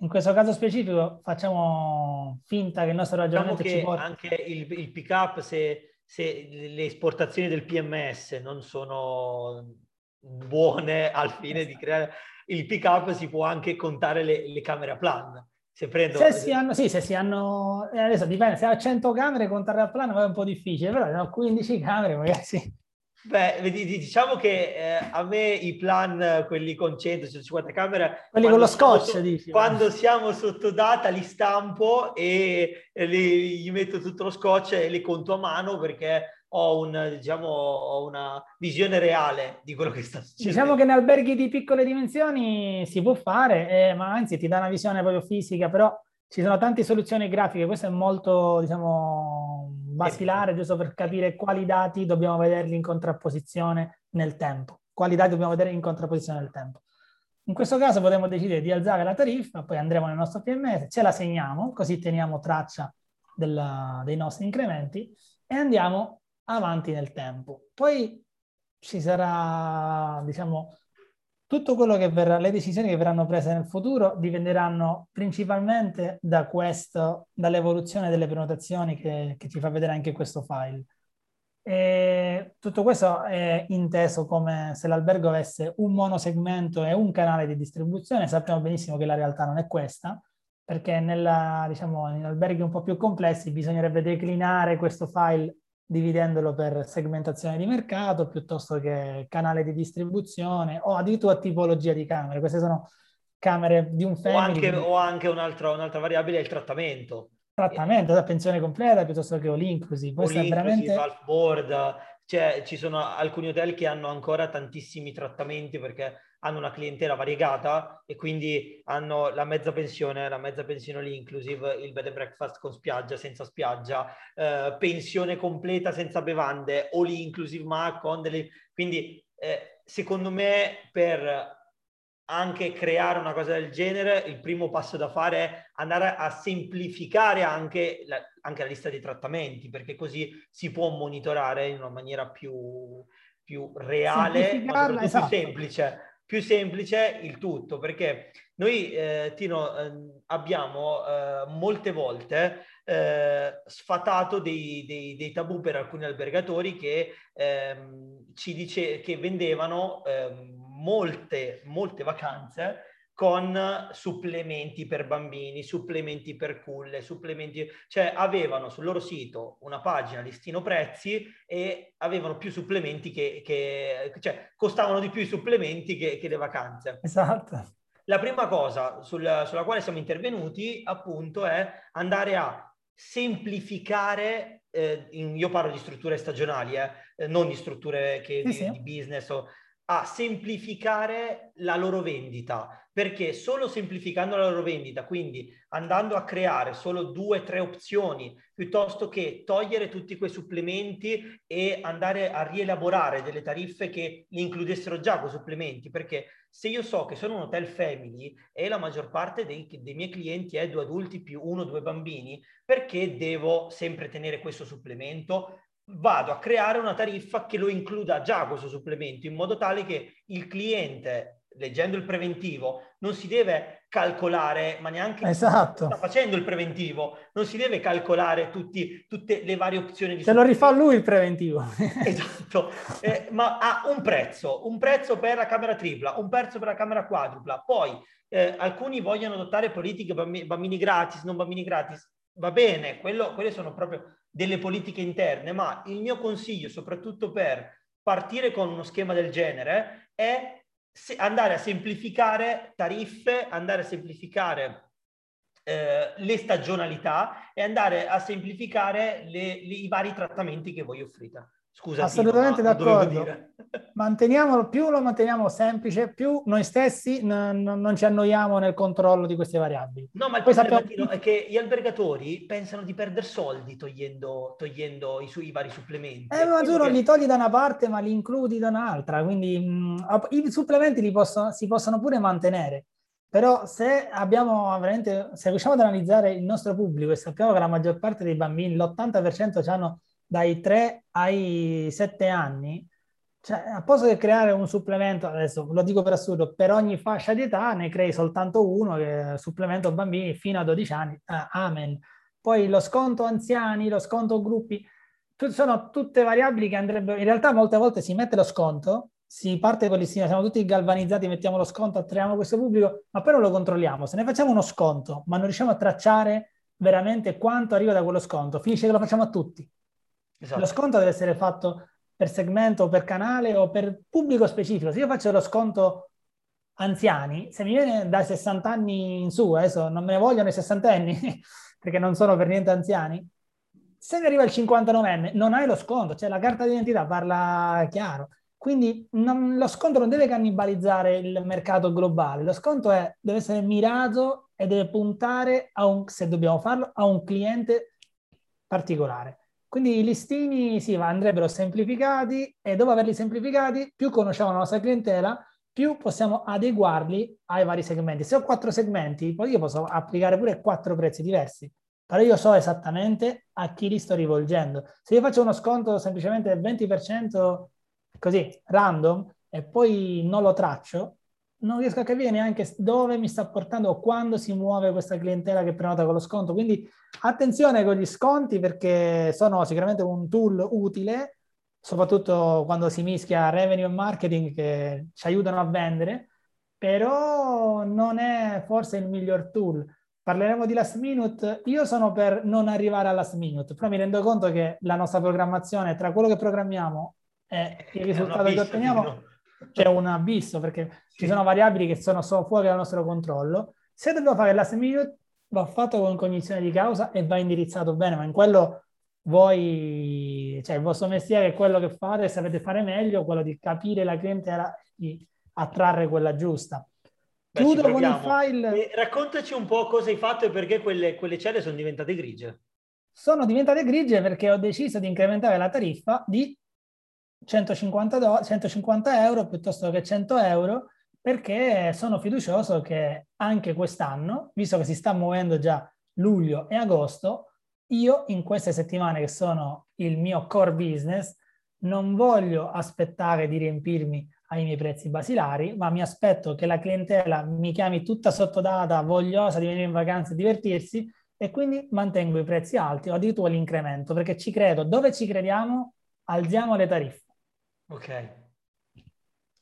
In questo caso specifico facciamo finta che il nostro diciamo ragionamento diciamo ci porti... anche il, il pick up se, se le esportazioni del PMS non sono buone al fine esatto. di creare il pick up si può anche contare le, le camere a plan. Se, prendo... se si hanno, sì, se si hanno, eh, adesso dipende, se ha 100 camere contare a plan è un po' difficile, però se ho 15 camere magari sì. Beh, diciamo che eh, a me i plan, quelli con 100, 150 camere... Quelli con lo scotch, so- dici. Quando siamo sotto data li stampo e, e li, gli metto tutto lo scotch e li conto a mano perché ho, un, diciamo, ho una visione reale di quello che sta succedendo. Diciamo che in alberghi di piccole dimensioni si può fare, eh, ma anzi ti dà una visione proprio fisica, però ci sono tante soluzioni grafiche, questo è molto, diciamo, basilare, giusto per capire quali dati dobbiamo vederli in contrapposizione nel tempo. Quali dati dobbiamo vedere in contrapposizione nel tempo. In questo caso potremmo decidere di alzare la tariffa, poi andremo nel nostro PMS, ce la segniamo, così teniamo traccia della, dei nostri incrementi e andiamo avanti nel tempo. Poi ci sarà, diciamo, tutto quello che verrà, le decisioni che verranno prese nel futuro dipenderanno principalmente da questo, dall'evoluzione delle prenotazioni che, che ci fa vedere anche questo file. E tutto questo è inteso come se l'albergo avesse un monosegmento e un canale di distribuzione. Sappiamo benissimo che la realtà non è questa, perché nella, diciamo, in alberghi un po' più complessi bisognerebbe declinare questo file dividendolo per segmentazione di mercato piuttosto che canale di distribuzione o addirittura tipologia di camere. Queste sono camere di un family. O anche, o anche un'altra, un'altra variabile è il trattamento. Trattamento da pensione completa piuttosto che all inclusive. Questo all veramente... Board, cioè, ci sono alcuni hotel che hanno ancora tantissimi trattamenti perché hanno una clientela variegata e quindi hanno la mezza pensione, la mezza pensione lì inclusive il bed and breakfast con spiaggia, senza spiaggia, eh, pensione completa senza bevande, o lì inclusive ma con delle... Quindi eh, secondo me per anche creare una cosa del genere, il primo passo da fare è andare a semplificare anche la, anche la lista di trattamenti, perché così si può monitorare in una maniera più, più reale, ma esatto. più semplice più semplice il tutto, perché noi, eh, Tino, eh, abbiamo eh, molte volte eh, sfatato dei, dei, dei, tabù per alcuni albergatori che ehm, ci dice che vendevano ehm, molte, molte vacanze con supplementi per bambini, supplementi per culle, supplementi, cioè avevano sul loro sito una pagina listino prezzi e avevano più supplementi che, che cioè costavano di più i supplementi che, che le vacanze. Esatto. La prima cosa sul, sulla quale siamo intervenuti appunto è andare a semplificare, eh, in, io parlo di strutture stagionali, eh, non di strutture che, sì, di, sì. di business o a semplificare la loro vendita, perché solo semplificando la loro vendita, quindi andando a creare solo due o tre opzioni, piuttosto che togliere tutti quei supplementi e andare a rielaborare delle tariffe che li includessero già quei supplementi, perché se io so che sono un hotel family e la maggior parte dei, dei miei clienti è due adulti più uno o due bambini, perché devo sempre tenere questo supplemento? Vado a creare una tariffa che lo includa già questo supplemento in modo tale che il cliente leggendo il preventivo non si deve calcolare, ma neanche esatto. sta facendo il preventivo, non si deve calcolare tutti, tutte le varie opzioni di Se lo rifà lui il preventivo. esatto, eh, ma ha un prezzo, un prezzo per la camera tripla, un prezzo per la camera quadrupla, poi eh, alcuni vogliono adottare politiche bambini, bambini gratis, non bambini gratis, va bene, quello, quelle sono proprio delle politiche interne, ma il mio consiglio, soprattutto per partire con uno schema del genere, è andare a semplificare tariffe, andare a semplificare eh, le stagionalità e andare a semplificare le, le, i vari trattamenti che voi offrite. Scusa, assolutamente Tino, d'accordo. Manteniamolo più lo manteniamo semplice, più noi stessi n- n- non ci annoiamo nel controllo di queste variabili. No, ma il Poi problema sappiamo... è che gli albergatori pensano di perdere soldi togliendo, togliendo i, suoi vari supplementi. Eh, ma tu non li togli da una parte, ma li includi da un'altra. Quindi mh, i supplementi li possono, si possono pure mantenere. Però se abbiamo veramente, se riusciamo ad analizzare il nostro pubblico e sappiamo che la maggior parte dei bambini, l'80% hanno dai 3 ai 7 anni, cioè, a posto che creare un supplemento, adesso lo dico per assurdo, per ogni fascia di età ne crei soltanto uno, che supplemento bambini fino a 12 anni, ah, amen. Poi lo sconto anziani, lo sconto gruppi, sono tutte variabili che andrebbero, in realtà molte volte si mette lo sconto, si parte con l'istina, siamo tutti galvanizzati, mettiamo lo sconto, attraiamo questo pubblico, ma poi non lo controlliamo. Se ne facciamo uno sconto, ma non riusciamo a tracciare veramente quanto arriva da quello sconto, finisce che lo facciamo a tutti. Esatto. Lo sconto deve essere fatto per segmento, per canale o per pubblico specifico. Se io faccio lo sconto anziani, se mi viene dai 60 anni in su, adesso non me ne vogliono i sessantenni perché non sono per niente anziani, se mi arriva il 59enne non hai lo sconto, cioè la carta d'identità parla chiaro. Quindi non, lo sconto non deve cannibalizzare il mercato globale, lo sconto è, deve essere mirato e deve puntare, un, se dobbiamo farlo, a un cliente particolare. Quindi i listini sì, andrebbero semplificati e dopo averli semplificati, più conosciamo la nostra clientela, più possiamo adeguarli ai vari segmenti. Se ho quattro segmenti, poi io posso applicare pure quattro prezzi diversi, però io so esattamente a chi li sto rivolgendo. Se io faccio uno sconto semplicemente del 20% così, random, e poi non lo traccio, non riesco a capire neanche dove mi sta portando o quando si muove questa clientela che prenota con lo sconto. Quindi attenzione con gli sconti perché sono sicuramente un tool utile, soprattutto quando si mischia revenue e marketing che ci aiutano a vendere, però non è forse il miglior tool. Parleremo di last minute. Io sono per non arrivare alla last minute, però mi rendo conto che la nostra programmazione tra quello che programmiamo e il risultato che otteniamo c'è un abisso perché sì. ci sono variabili che sono, sono fuori dal nostro controllo. Se dobbiamo fare minute, va fatto con cognizione di causa e va indirizzato bene, ma in quello voi cioè il vostro mestiere è quello che fate, sapete fare meglio, quello di capire la clientela, di attrarre quella giusta. Beh, Chiudo con il file. E raccontaci un po' cosa hai fatto e perché quelle, quelle celle sono diventate grigie. Sono diventate grigie perché ho deciso di incrementare la tariffa di 150, do- 150 euro piuttosto che 100 euro perché sono fiducioso che anche quest'anno, visto che si sta muovendo già luglio e agosto, io in queste settimane che sono il mio core business non voglio aspettare di riempirmi ai miei prezzi basilari, ma mi aspetto che la clientela mi chiami tutta sottodata, vogliosa di venire in vacanza e divertirsi e quindi mantengo i prezzi alti o addirittura l'incremento perché ci credo. Dove ci crediamo, alziamo le tariffe. Ok.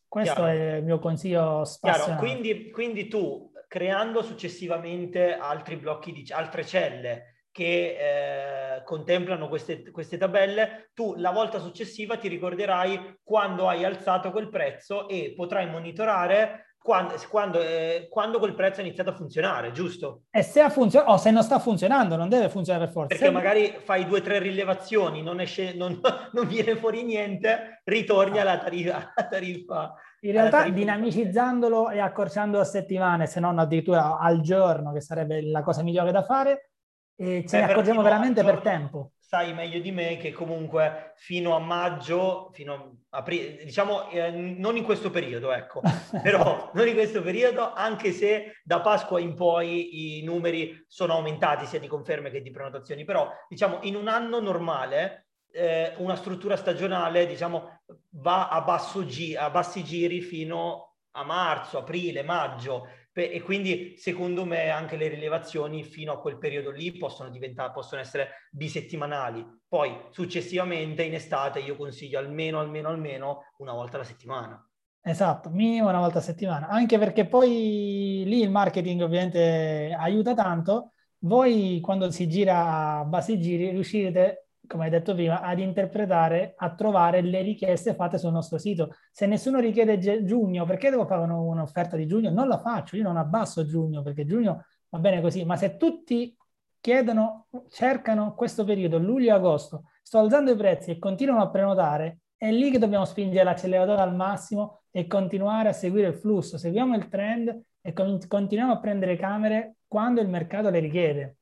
Questo Chiaro. è il mio consiglio spassionato. quindi, quindi tu creando successivamente altri blocchi di altre celle che eh, contemplano queste, queste tabelle, tu la volta successiva ti ricorderai quando hai alzato quel prezzo e potrai monitorare quando, quando, eh, quando quel prezzo ha iniziato a funzionare, giusto? E se ha funzionato, o se non sta funzionando, non deve funzionare per forza. Perché Se- magari fai due o tre rilevazioni, non, esce, non, non viene fuori niente, ritorni alla tariffa. alla tariffa In realtà tariffa- dinamicizzandolo e accorciando a settimane, se non addirittura al giorno, che sarebbe la cosa migliore da fare, e ce Beh, ne accorgiamo veramente per giorno tempo. Sai meglio di me che comunque fino a maggio, fino a apri- diciamo eh, non in questo periodo, ecco, però non in questo periodo, anche se da Pasqua in poi i numeri sono aumentati sia di conferme che di prenotazioni, però diciamo in un anno normale eh, una struttura stagionale diciamo va a, basso gi- a bassi giri fino a marzo, aprile, maggio e quindi secondo me anche le rilevazioni fino a quel periodo lì possono possono essere bisettimanali. Poi successivamente in estate io consiglio almeno almeno almeno una volta alla settimana. Esatto, minimo una volta a settimana, anche perché poi lì il marketing ovviamente aiuta tanto. Voi quando si gira a bassi giri riuscite, come hai detto prima, ad interpretare, a trovare le richieste fatte sul nostro sito. Se nessuno richiede giugno, perché devo fare un- un'offerta di giugno? Non la faccio, io non abbasso giugno perché giugno va bene così, ma se tutti chiedono, cercano questo periodo, luglio e agosto, sto alzando i prezzi e continuano a prenotare, è lì che dobbiamo spingere l'acceleratore al massimo e continuare a seguire il flusso. Seguiamo il trend e con- continuiamo a prendere camere quando il mercato le richiede.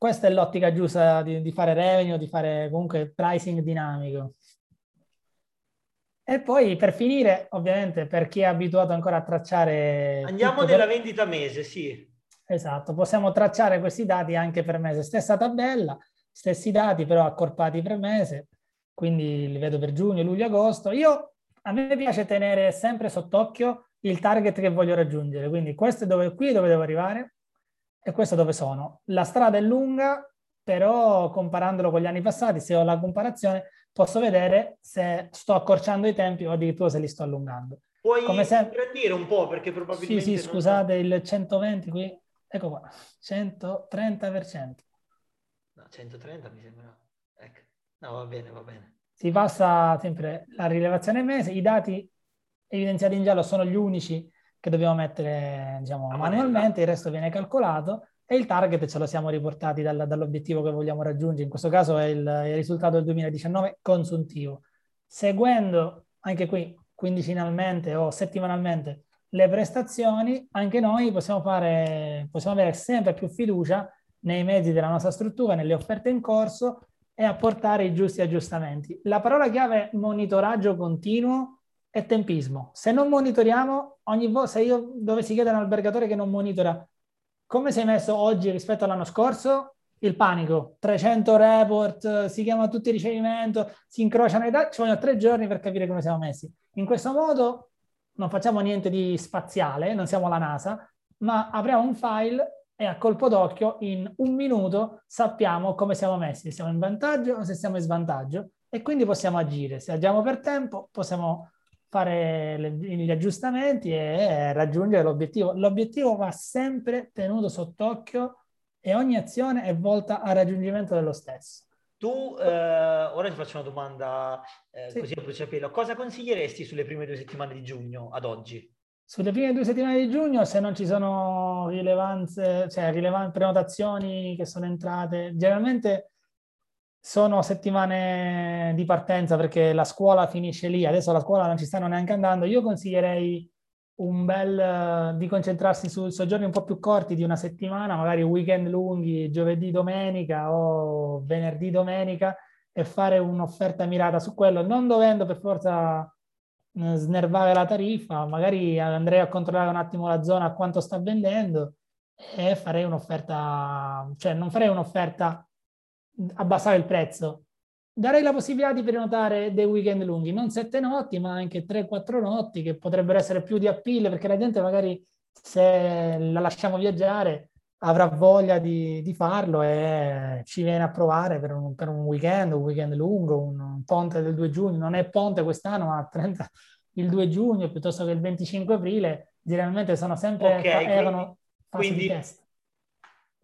Questa è l'ottica giusta di, di fare revenue, di fare comunque pricing dinamico. E poi per finire, ovviamente, per chi è abituato ancora a tracciare... andiamo nella per- vendita mese sì Esatto, possiamo tracciare questi dati anche per mese. Stessa tabella, stessi dati però accorpati per mese, quindi li vedo per giugno, luglio, agosto. Io, a me piace tenere sempre sott'occhio il target che voglio raggiungere, quindi questo è dove, qui dove devo arrivare e questo dove sono. La strada è lunga, però comparandolo con gli anni passati, se ho la comparazione, posso vedere se sto accorciando i tempi o addirittura se li sto allungando. puoi Come sempre- ingrandire un po' perché Sì, probabilmente sì, non- scusate, il 120 qui, ecco qua, 130%. no, 130 mi sembra ecco. no va bene va bene Si passa sempre la rilevazione mese, i dati evidenziati in giallo sono gli unici che dobbiamo mettere diciamo, A manualmente, il resto viene calcolato e il target ce lo siamo riportati dal- dall'obiettivo che vogliamo raggiungere, in questo caso è il, il risultato del 2019 consuntivo. Seguendo anche qui quindicinalmente o settimanalmente le prestazioni, anche noi possiamo, fare, possiamo avere sempre più fiducia nei mezzi della nostra struttura, nelle offerte in corso e apportare i giusti aggiustamenti. La parola chiave monitoraggio continuo e tempismo. Se non monitoriamo, ogni volta, se io dovessi chiedere a un albergatore che non monitora come sei messo oggi rispetto all'anno scorso, il panico, 300 report, si chiama tutti ricevimento, si incrociano i dati, ci vogliono tre giorni per capire come siamo messi. In questo modo non facciamo niente di spaziale, non siamo la NASA, ma apriamo un file e a colpo d'occhio in un minuto sappiamo come siamo messi, se siamo in vantaggio o se siamo in svantaggio e quindi possiamo agire. Se agiamo per tempo possiamo fare le- gli aggiustamenti e raggiungere l'obiettivo. L'obiettivo va sempre tenuto sott'occhio e ogni azione è volta al raggiungimento dello stesso. Tu, eh, ora ti faccio una domanda eh, Sì. così a bruciapelo. Cosa consiglieresti sulle prime due settimane di giugno ad oggi? Sulle prime due settimane di giugno, se non ci sono rilevanze, cioè rilevan- prenotazioni che sono entrate, generalmente sono settimane di partenza perché la scuola finisce lì, adesso la scuola non ci stanno neanche andando, io consiglierei un bel di concentrarsi su soggiorni un po' più corti di una settimana, magari weekend lunghi, giovedì, domenica o venerdì, domenica e fare un'offerta mirata su quello, non dovendo per forza eh, snervare la tariffa, magari andrei a controllare un attimo la zona quanto sta vendendo e farei un'offerta, cioè non farei un'offerta abbassare il prezzo. Darei la possibilità di prenotare dei weekend lunghi, non sette notti, ma anche tre, quattro notti, che potrebbero essere più di appeal, perché la gente magari se la lasciamo viaggiare avrà voglia di, di farlo e ci viene a provare per un, per un, weekend, un weekend lungo, un, un, ponte del 2 giugno. Non è ponte quest'anno, ma 30, il 2 giugno piuttosto che il 25 aprile. Generalmente sono sempre okay, erano quindi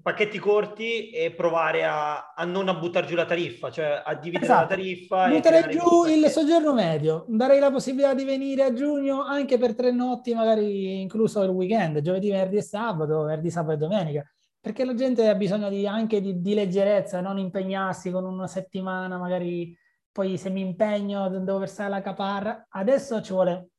pacchetti corti e provare a, a non a buttare giù la tariffa, cioè a dividere esatto. la tariffa. Buttare giù il soggiorno medio, darei la possibilità di venire a giugno anche per tre notti, magari incluso il weekend, giovedì, venerdì e sabato, venerdì, sabato e domenica, perché la gente ha bisogno di, anche di, di leggerezza, non impegnarsi con una settimana, magari poi se mi impegno devo versare la caparra. Adesso ci vuole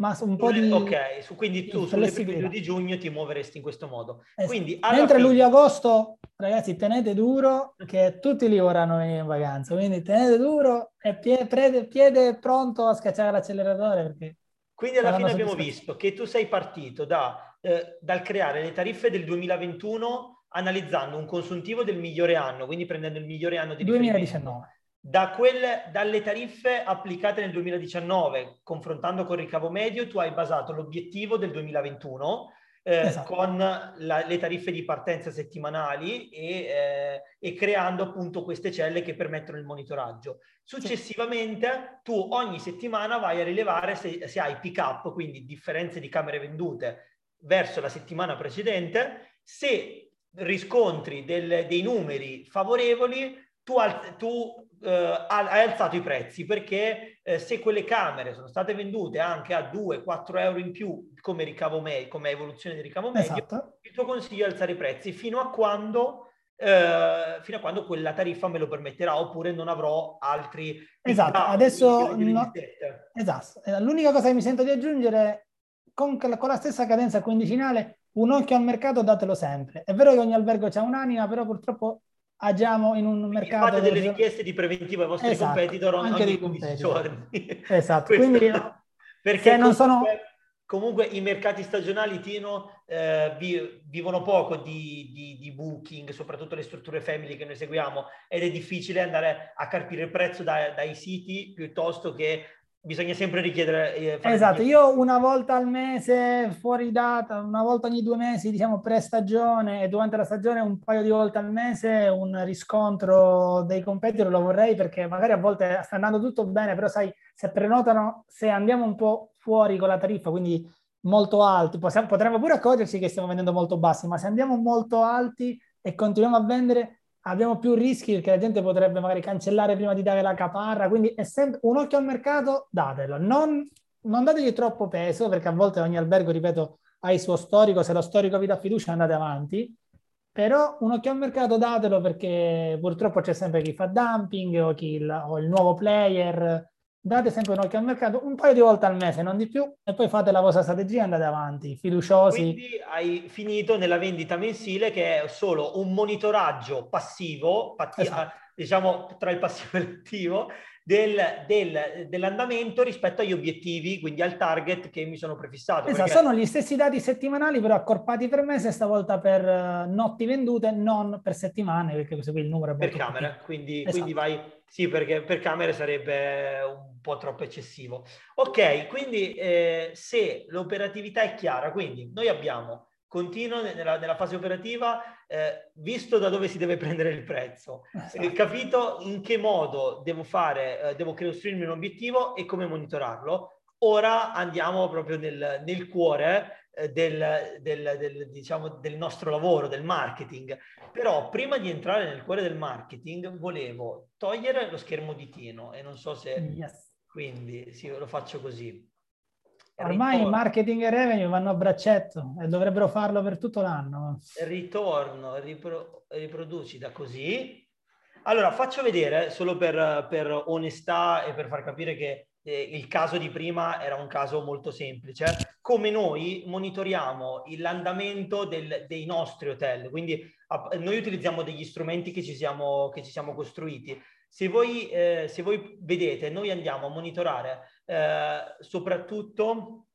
ma un po' di... Ok, su, quindi tu sulle prime di giugno ti muoveresti in questo modo. Eh, quindi, Mentre fine... luglio-agosto, ragazzi, tenete duro che tutti lì vorranno venire in vacanza, quindi tenete duro e piede, piede pronto a scacciare l'acceleratore. Perché quindi alla fine abbiamo visto che tu sei partito da, eh, dal creare le tariffe del 2021 analizzando un consuntivo del migliore anno, quindi prendendo il migliore anno di 2019 da quelle, dalle tariffe applicate nel 2019, confrontando con il ricavo medio, tu hai basato l'obiettivo del 2021 eh, esatto. con la, le tariffe di partenza settimanali e, eh, e, creando appunto queste celle che permettono il monitoraggio. Successivamente sì. tu ogni settimana vai a rilevare se, se hai pick up, quindi differenze di camere vendute verso la settimana precedente, se riscontri del, dei numeri favorevoli, tu, tu eh, hai alzato i prezzi perché eh, se quelle camere sono state vendute anche a 2-4 euro in più come ricavo medio, come evoluzione di ricavo medio, esatto. il tuo consiglio è alzare i prezzi fino a quando eh, fino a quando quella tariffa me lo permetterà oppure non avrò altri esatto. adesso no, esatto. Eh, l'unica cosa che mi sento di aggiungere con, con la stessa cadenza quindicinale un occhio al mercato datelo sempre. È vero che ogni albergo c'ha un'anima però purtroppo agiamo in un mercato... Fate delle richieste di preventivo ai vostri esatto, competitor anche ogni 15 giorni. Esatto, quindi... Perché non sono... Comunque i mercati stagionali, Tino, eh, vi, vivono poco di, di, di, booking, soprattutto le strutture family che noi seguiamo, ed è difficile andare a carpire il prezzo da, dai siti piuttosto che bisogna sempre richiedere. Eh, esatto, io una volta al mese fuori data, una volta ogni due mesi, diciamo pre-stagione e durante la stagione un paio di volte al mese un riscontro dei competitor lo vorrei perché magari a volte sta andando tutto bene, però sai, se prenotano, se andiamo un po' fuori con la tariffa, quindi molto alti, possiamo, potremmo pure accorgerci che stiamo vendendo molto bassi, ma se andiamo molto alti e continuiamo a vendere abbiamo più rischi perché la gente potrebbe magari cancellare prima di dare la caparra, quindi essendo un occhio al mercato, datelo. Non, non dategli troppo peso perché a volte ogni albergo, ripeto, ha il suo storico, se lo storico vi dà fiducia andate avanti, però un occhio al mercato datelo perché purtroppo c'è sempre chi fa dumping o, chi o il nuovo player date sempre un occhio al mercato un paio di volte al mese, non di più, e poi fate la vostra strategia e andate avanti, fiduciosi. Quindi hai finito nella vendita mensile che è solo un monitoraggio passivo, patti- esatto. diciamo tra il passivo e l'attivo, del, del, dell'andamento rispetto agli obiettivi, quindi al target che mi sono prefissato. Esatto, perché... sono gli stessi dati settimanali, però accorpati per mese, stavolta per uh, notti vendute, non per settimane, perché questo qui il numero è Per camera, quindi, esatto. quindi vai... Sì, perché per camere sarebbe un po' troppo eccessivo. Ok, quindi eh, se l'operatività è chiara, quindi noi abbiamo continuo nella, nella fase operativa, eh, visto da dove si deve prendere il prezzo, esatto. eh, capito in che modo devo fare, eh, devo costruirmi un obiettivo e come monitorarlo. Ora andiamo proprio nel, nel cuore eh, del, del, del, diciamo, del nostro lavoro, del marketing. Però prima di entrare nel cuore del marketing volevo togliere lo schermo di Tino e non so se... Yes. Quindi sì, lo faccio così. Ormai ritorno. marketing e revenue vanno a braccetto e dovrebbero farlo per tutto l'anno. Ritorno, ripro, riproduci da così. Allora, faccio vedere, solo per, per onestà e per far capire che eh, il caso di prima era un caso molto semplice, come noi monitoriamo l'andamento del, dei nostri hotel. Quindi a, noi utilizziamo degli strumenti che ci siamo, che ci siamo costruiti. Se voi, eh, se voi vedete, noi andiamo a monitorare eh, soprattutto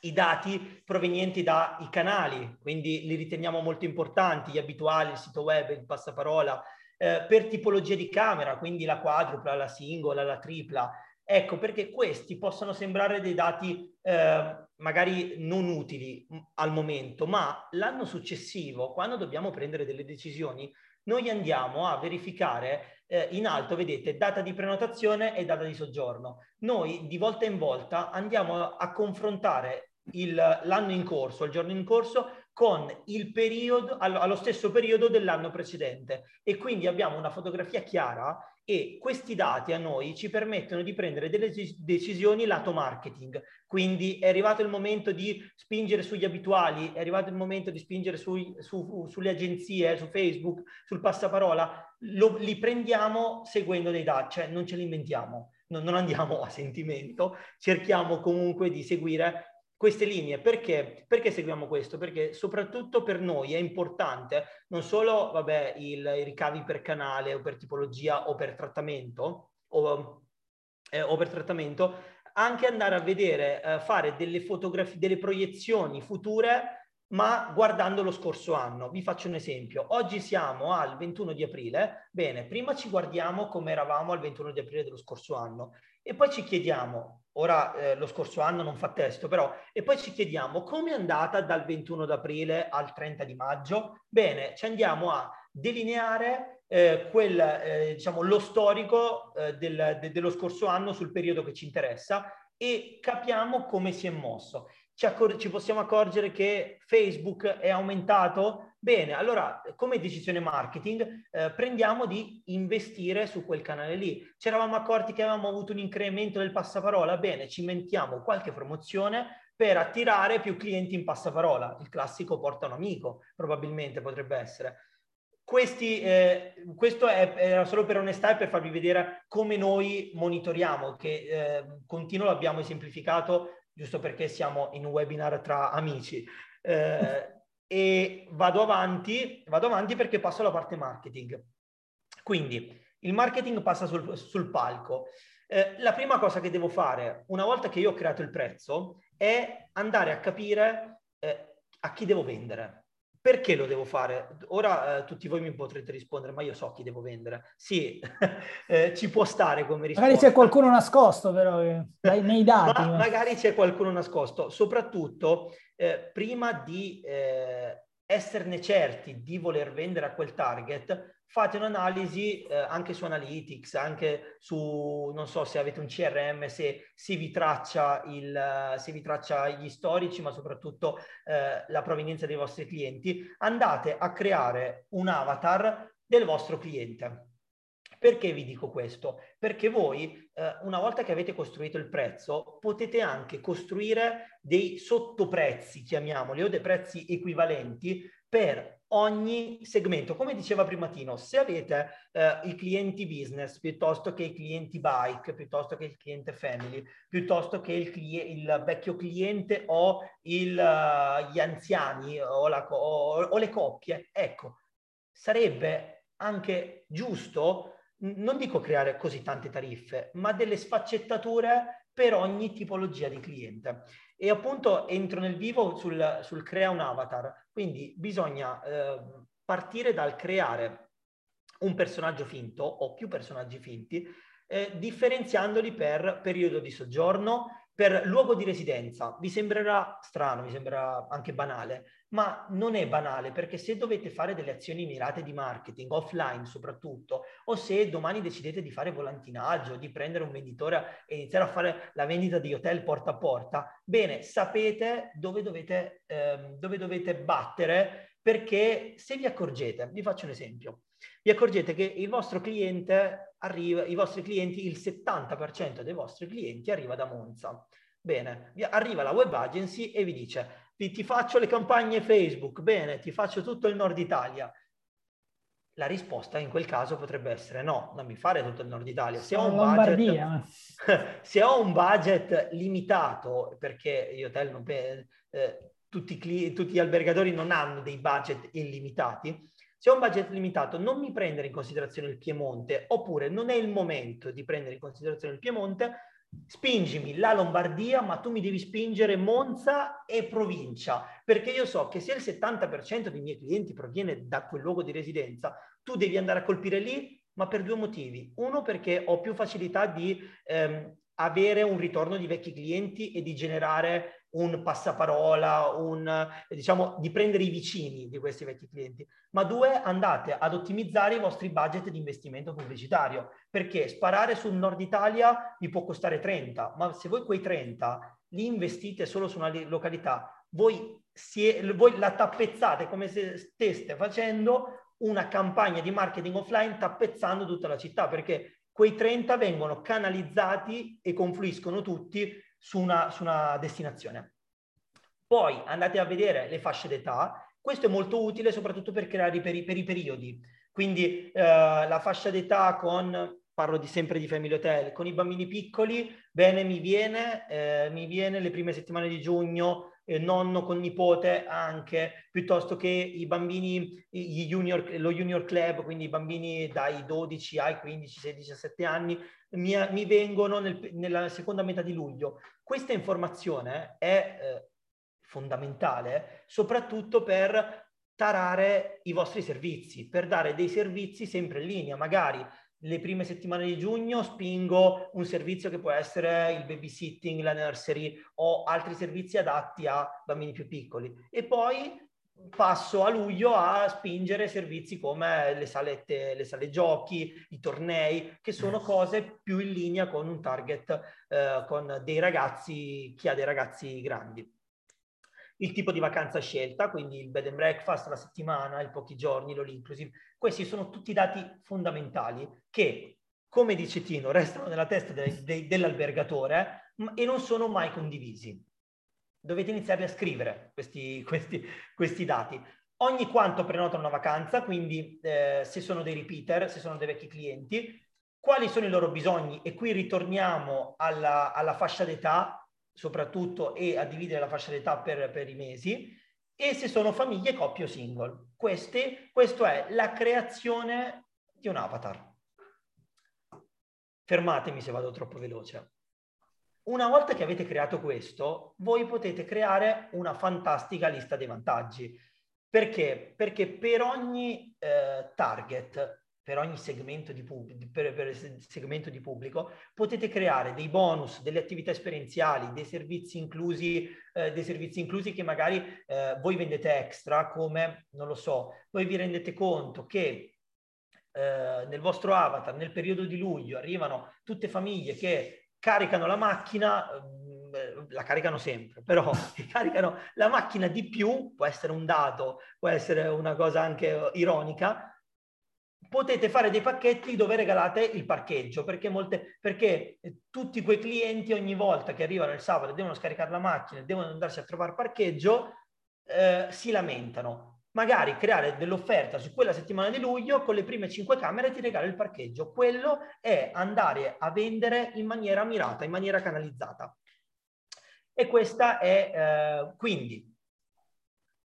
i dati provenienti dai canali, quindi li riteniamo molto importanti, gli abituali, il sito web, il passaparola, eh, per tipologia di camera, quindi la quadrupla, la singola, la tripla. Ecco, perché questi possono sembrare dei dati eh, magari non utili al momento, ma l'anno successivo, quando dobbiamo prendere delle decisioni, noi andiamo a verificare eh, in alto, vedete, data di prenotazione e data di soggiorno. Noi di volta in volta andiamo a confrontare l'anno in corso, il giorno in corso con il periodo, allo stesso periodo dell'anno precedente e quindi abbiamo una fotografia chiara e questi dati a noi ci permettono di prendere delle decisioni lato marketing. Quindi è arrivato il momento di spingere sugli abituali, è arrivato il momento di spingere sui, su, sulle agenzie, su Facebook, sul passaparola, lo, li prendiamo seguendo dei dati, cioè non ce li inventiamo, non, non andiamo a sentimento, cerchiamo comunque di seguire queste linee. Perché? Perché seguiamo questo? Perché soprattutto per noi è importante non solo vabbè, il, i ricavi per canale o per tipologia o per trattamento, o, eh, o per trattamento, anche andare a vedere, eh, fare delle fotografie, delle proiezioni future ma guardando lo scorso anno. Vi faccio un esempio. Oggi siamo al 21 di aprile. Bene, prima ci guardiamo come eravamo al 21 di aprile dello scorso anno e poi ci chiediamo, ora eh, lo scorso anno non fa testo, però, e poi ci chiediamo come è andata dal 21 d'aprile al 30 di maggio? Bene, ci andiamo a delineare eh, quel, eh, diciamo, lo storico eh, del, de, dello scorso anno sul periodo che ci interessa e capiamo come si è mosso. Ci, accor- ci possiamo accorgere che Facebook è aumentato Bene, allora come decisione marketing eh, prendiamo di investire su quel canale lì. Ci eravamo accorti che avevamo avuto un incremento del passaparola, bene, ci inventiamo qualche promozione per attirare più clienti in passaparola. Il classico porta un amico, probabilmente potrebbe essere. Questi, eh, questo è, era solo per onestà e per farvi vedere come noi monitoriamo, che eh, continuo l'abbiamo esemplificato giusto perché siamo in un webinar tra amici. Eh, e vado avanti, vado avanti perché passo alla parte marketing. Quindi il marketing passa sul, sul palco. Eh, la prima cosa che devo fare, una volta che io ho creato il prezzo, è andare a capire eh, a chi devo vendere. Perché lo devo fare? Ora eh, tutti voi mi potrete rispondere, ma io so chi devo vendere. Sì, eh, ci può stare come risposta. Magari c'è qualcuno nascosto però nei dati. ma, magari c'è qualcuno nascosto. Soprattutto eh, prima di eh, esserne certi di voler vendere a quel target, fate un'analisi eh, anche su Analytics, anche su, non so se avete un CRM, se si vi traccia, il, se vi traccia gli storici, ma soprattutto eh, la provenienza dei vostri clienti, andate a creare un avatar del vostro cliente. Perché vi dico questo? Perché voi, eh, una volta che avete costruito il prezzo, potete anche costruire dei sottoprezzi, chiamiamoli, o dei prezzi equivalenti per ogni segmento. Come diceva prima Tino, se avete eh, i clienti business piuttosto che i clienti bike, piuttosto che il cliente family, piuttosto che il, cli- il vecchio cliente o il, uh, gli anziani o, la, o, o le coppie, ecco, sarebbe anche giusto non dico creare così tante tariffe, ma delle sfaccettature per ogni tipologia di cliente. E appunto entro nel vivo sul, sul crea un avatar, quindi bisogna eh, partire dal creare un personaggio finto o più personaggi finti, eh, differenziandoli per periodo di soggiorno, per luogo di residenza. Vi sembrerà strano, vi sembrerà anche banale, ma non è banale perché se dovete fare delle azioni mirate di marketing, offline soprattutto, o se domani decidete di fare volantinaggio, di prendere un venditore e iniziare a fare la vendita di hotel porta a porta, bene, sapete dove dovete, eh, dove dovete battere perché se vi accorgete, vi faccio un esempio, vi accorgete che il vostro cliente arriva, i vostri clienti, il 70% dei vostri clienti arriva da Monza. Bene, arriva la web agency e vi dice ti, ti faccio le campagne Facebook, bene, ti faccio tutto il nord Italia. La risposta in quel caso potrebbe essere no, non mi fare tutto il nord Italia. Se ho, budget, se ho un budget limitato, perché gli hotel non, eh, tutti, tutti, gli albergatori non hanno dei budget illimitati, se ho un budget limitato non mi prendere in considerazione il Piemonte, oppure non è il momento di prendere in considerazione il Piemonte, spingimi la Lombardia, ma tu mi devi spingere Monza e provincia, perché io so che se il 70% dei miei clienti proviene da quel luogo di residenza, tu devi andare a colpire lì, ma per due motivi. Uno, perché ho più facilità di ehm, avere un ritorno di vecchi clienti e di generare un passaparola, un, diciamo, di prendere i vicini di questi vecchi clienti. Ma due, andate ad ottimizzare i vostri budget di investimento pubblicitario, perché sparare sul nord Italia vi può costare 30, ma se voi quei 30 li investite solo su una località, voi, si, voi la tappezzate come se steste facendo una campagna di marketing offline tappezzando tutta la città, perché quei 30 vengono canalizzati e confluiscono tutti su una, su una destinazione. Poi andate a vedere le fasce d'età, questo è molto utile soprattutto per creare i, per i periodi. Quindi eh, la fascia d'età con, parlo di, sempre di family hotel, con i bambini piccoli, bene mi viene, eh, mi viene le prime settimane di giugno, eh, nonno con nipote anche, piuttosto che i bambini, junior, lo junior club, quindi i bambini dai 12 ai 15, 16, 17 anni, mi, mi vengono nel, nella seconda metà di luglio. Questa informazione è eh, fondamentale soprattutto per tarare i vostri servizi, per dare dei servizi sempre in linea. Magari le prime settimane di giugno spingo un servizio che può essere il babysitting, la nursery o altri servizi adatti a bambini più piccoli. E poi passo a luglio a spingere servizi come le salette, le sale giochi, i tornei, che sono cose più in linea con un target, eh, con dei ragazzi, chi ha dei ragazzi grandi. Il tipo di vacanza scelta, quindi il bed and breakfast, la settimana, il pochi giorni, l'all inclusive, questi sono tutti dati fondamentali che, come dice Tino, restano nella testa de- de- dell'albergatore e non sono mai condivisi. Dovete iniziare a scrivere questi, questi, questi dati. Ogni quanto prenotano una vacanza, quindi eh, se sono dei repeater, se sono dei vecchi clienti, quali sono i loro bisogni? E qui ritorniamo alla, alla fascia d'età soprattutto e a dividere la fascia d'età per, per i mesi e se sono famiglie, coppie o single. Queste, questo è la creazione di un avatar. Fermatemi se vado troppo veloce. Una volta che avete creato questo, voi potete creare una fantastica lista dei vantaggi. Perché? Perché per ogni eh, target, per ogni segmento di, pub- per, per segmento di, pubblico, potete creare dei bonus, delle attività esperienziali, dei servizi inclusi, eh, dei servizi inclusi che magari eh, voi vendete extra, come, non lo so, voi vi rendete conto che eh, nel vostro avatar, nel periodo di luglio, arrivano tutte famiglie che caricano la macchina, mm, la caricano sempre, però caricano la macchina di più, può essere un dato, può essere una cosa anche ironica, potete fare dei pacchetti dove regalate il parcheggio, perché, molte, perché tutti quei clienti ogni volta che arrivano il sabato e devono scaricare la macchina e devono andarsi a trovare parcheggio, eh, si lamentano magari creare dell'offerta su quella settimana di luglio con le prime cinque camere ti regalo il parcheggio. Quello è andare a vendere in maniera mirata, in maniera canalizzata. E questa è eh, quindi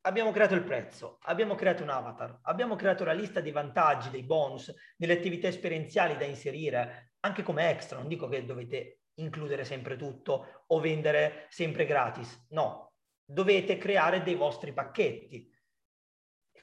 abbiamo creato il prezzo, abbiamo creato un avatar, abbiamo creato la lista dei vantaggi, dei bonus, delle attività esperienziali da inserire, anche come extra, non dico che dovete includere sempre tutto o vendere sempre gratis, no, dovete creare dei vostri pacchetti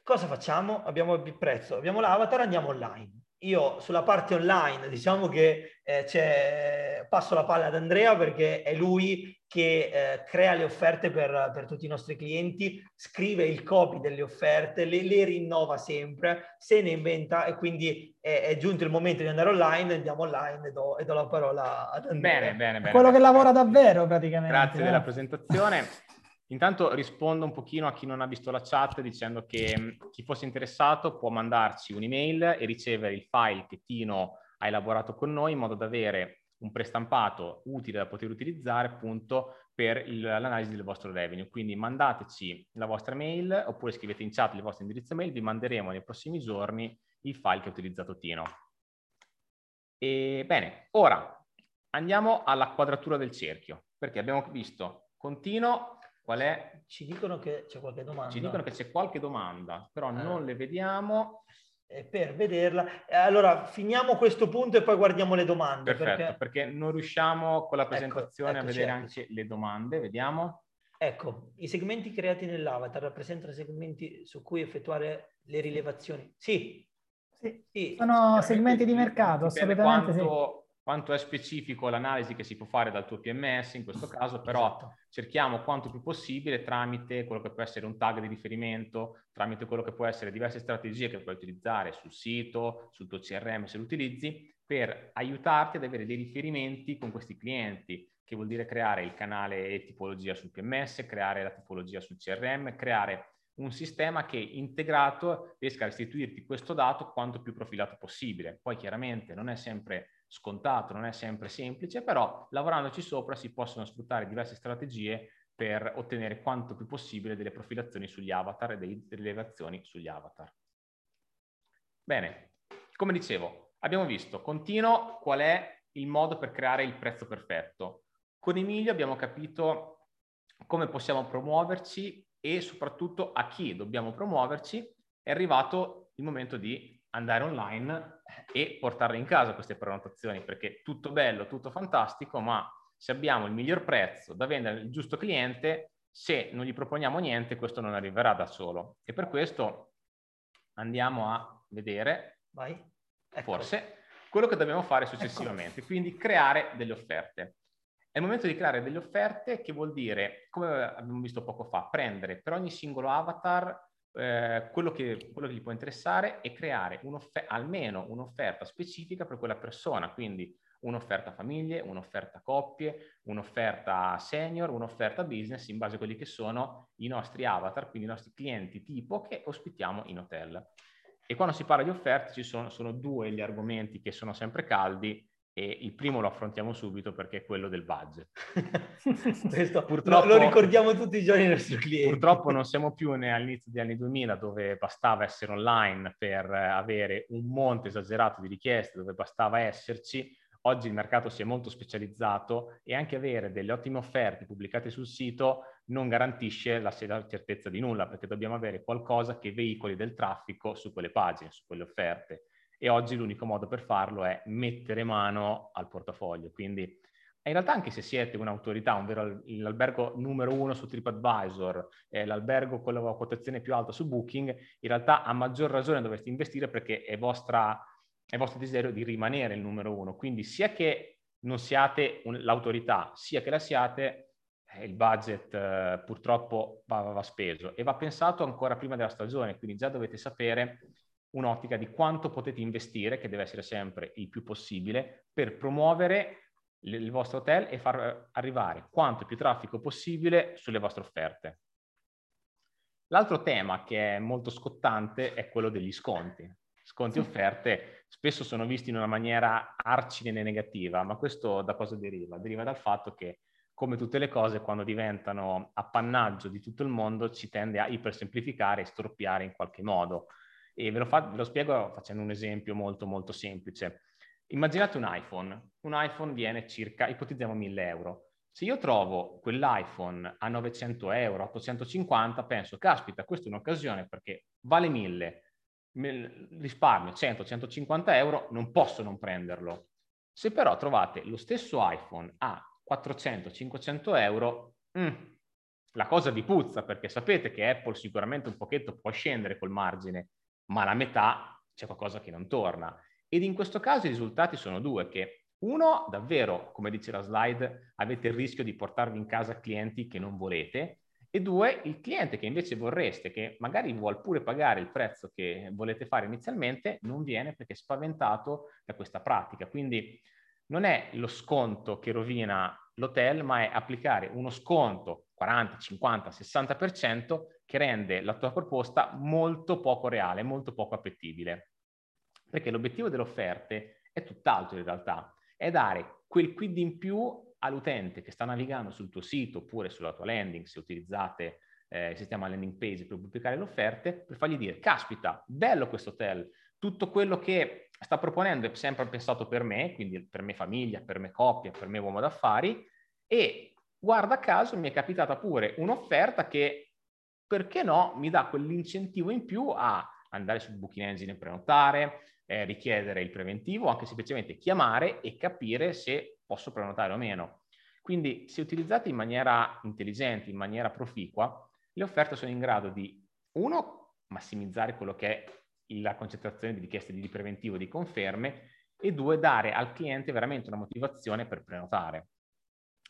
Cosa facciamo? Abbiamo il prezzo, abbiamo l'avatar, andiamo online. Io sulla parte online diciamo che eh, passo la palla ad Andrea perché è lui che eh, crea le offerte per, per, tutti i nostri clienti, scrive il copy delle offerte, le, le rinnova sempre, se ne inventa e quindi è, è, giunto il momento di andare online, andiamo online e do, e do la parola ad Andrea. Bene, bene, bene. Quello bene. che lavora davvero praticamente. Grazie eh. della presentazione. Intanto rispondo un pochino a chi non ha visto la chat dicendo che mm, chi fosse interessato può mandarci un'email e ricevere il file che Tino ha elaborato con noi in modo da avere un prestampato utile da poter utilizzare appunto per il, l'analisi del vostro revenue. Quindi mandateci la vostra mail oppure scrivete in chat il vostro indirizzo mail, vi manderemo nei prossimi giorni il file che ha utilizzato Tino. E, bene, ora andiamo alla quadratura del cerchio, perché abbiamo visto continuo qual è... Ci dicono che c'è qualche domanda. Ci dicono che c'è qualche domanda, però eh. non le vediamo. E per vederla. Allora, finiamo questo punto e poi guardiamo le domande. Perfetto, perché, perché non riusciamo con la ecco, presentazione ecco, ecco, a vedere certo. anche le domande. Vediamo. Ecco, i segmenti creati nell'avatar rappresentano segmenti su cui effettuare le rilevazioni. Sì. sì. sì. Sono segmenti di mercato, assolutamente quanto, sì quanto è specifico l'analisi che si può fare dal tuo PMS in questo caso, però esatto. cerchiamo quanto più possibile tramite quello che può essere un tag di riferimento, tramite quello che può essere diverse strategie che puoi utilizzare sul sito, sul tuo CRM se lo utilizzi, per aiutarti ad avere dei riferimenti con questi clienti, che vuol dire creare il canale e tipologia sul PMS, creare la tipologia sul CRM, creare un sistema che integrato riesca a restituirti questo dato quanto più profilato possibile. Poi chiaramente non è sempre scontato, non è sempre semplice, però lavorandoci sopra si possono sfruttare diverse strategie per ottenere quanto più possibile delle profilazioni sugli avatar e delle rilevazioni sugli avatar. Bene, come dicevo, abbiamo visto continuo qual è il modo per creare il prezzo perfetto. Con Emilio abbiamo capito come possiamo promuoverci e soprattutto a chi dobbiamo promuoverci. È arrivato il momento di andare online e portarle in casa queste prenotazioni, perché tutto bello, tutto fantastico, ma se abbiamo il miglior prezzo da vendere al giusto cliente, se non gli proponiamo niente, questo non arriverà da solo. E per questo andiamo a vedere, Vai. Ecco. forse, quello che dobbiamo fare successivamente, ecco. quindi creare delle offerte. È il momento di creare delle offerte che vuol dire, come abbiamo visto poco fa, prendere per ogni singolo avatar eh, quello, che, quello, che, gli può interessare è creare un'offer- almeno un'offerta specifica per quella persona, quindi un'offerta famiglie, un'offerta coppie, un'offerta senior, un'offerta business in base a quelli che sono i nostri avatar, quindi i nostri clienti tipo che ospitiamo in hotel. E quando si parla di offerte ci sono, sono due gli argomenti che sono sempre caldi e il primo lo affrontiamo subito perché è quello del budget. Questo purtroppo, lo ricordiamo tutti i giorni ai nostri clienti. Purtroppo non siamo più all'inizio degli anni 2000 dove bastava essere online per avere un monte esagerato di richieste, dove bastava esserci. Oggi il mercato si è molto specializzato e anche avere delle ottime offerte pubblicate sul sito non garantisce la certezza di nulla perché dobbiamo avere qualcosa che veicoli del traffico su quelle pagine, su quelle offerte e oggi l'unico modo per farlo è mettere mano al portafoglio. Quindi in realtà anche se siete un'autorità, un vero, l'albergo numero uno su TripAdvisor, eh, l'albergo con la quotazione più alta su Booking, in realtà a maggior ragione dovreste investire perché è, vostra, è vostro desiderio di rimanere il numero uno. Quindi sia che non siate un, l'autorità, sia che la siate, eh, il budget eh, purtroppo va, va, speso e va pensato ancora prima della stagione, quindi già dovete sapere un'ottica di quanto potete investire, che deve essere sempre il più possibile, per promuovere il vostro hotel e far arrivare quanto più traffico possibile sulle vostre offerte. L'altro tema che è molto scottante è quello degli sconti. Sconti e offerte spesso sono visti in una maniera arcine e negativa, ma questo da cosa deriva? Deriva dal fatto che, come tutte le cose, quando diventano appannaggio di tutto il mondo, ci tende a ipersemplificare e storpiare in qualche modo. E ve lo, fa, ve lo spiego facendo un esempio molto molto semplice. Immaginate un iPhone. Un iPhone viene circa, ipotizziamo 1000 euro. Se io trovo quell'iPhone a 900 euro, 850, penso, caspita, questa è un'occasione perché vale 1000, risparmio 100-150 euro, non posso non prenderlo. Se però trovate lo stesso iPhone a 400-500 euro, mm, la cosa vi puzza perché sapete che Apple sicuramente un pochetto può scendere col margine ma la metà c'è qualcosa che non torna. Ed in questo caso i risultati sono due, che uno, davvero, come dice la slide, avete il rischio di portarvi in casa clienti che non volete, e due, il cliente che invece vorreste, che magari vuol pure pagare il prezzo che volete fare inizialmente, non viene perché è spaventato da questa pratica. Quindi non è lo sconto che rovina l'hotel, ma è applicare uno sconto 40, 50, 60% che rende la tua proposta molto poco reale, molto poco appetibile. Perché l'obiettivo delle offerte è tutt'altro in realtà, è dare quel quid in più all'utente che sta navigando sul tuo sito oppure sulla tua landing, se utilizzate eh, il sistema landing page per pubblicare le offerte, per fargli dire, caspita, bello questo hotel, tutto quello che sta proponendo è sempre pensato per me, quindi per me famiglia, per me coppia, per me uomo d'affari, e guarda caso mi è capitata pure un'offerta che, perché no, mi dà quell'incentivo in più a andare sul Booking Engine e prenotare, eh, richiedere il preventivo, anche semplicemente chiamare e capire se posso prenotare o meno. Quindi se utilizzate in maniera intelligente, in maniera proficua, le offerte sono in grado di, uno, massimizzare quello che è la concentrazione di richieste di preventivo di conferme e due, dare al cliente veramente una motivazione per prenotare.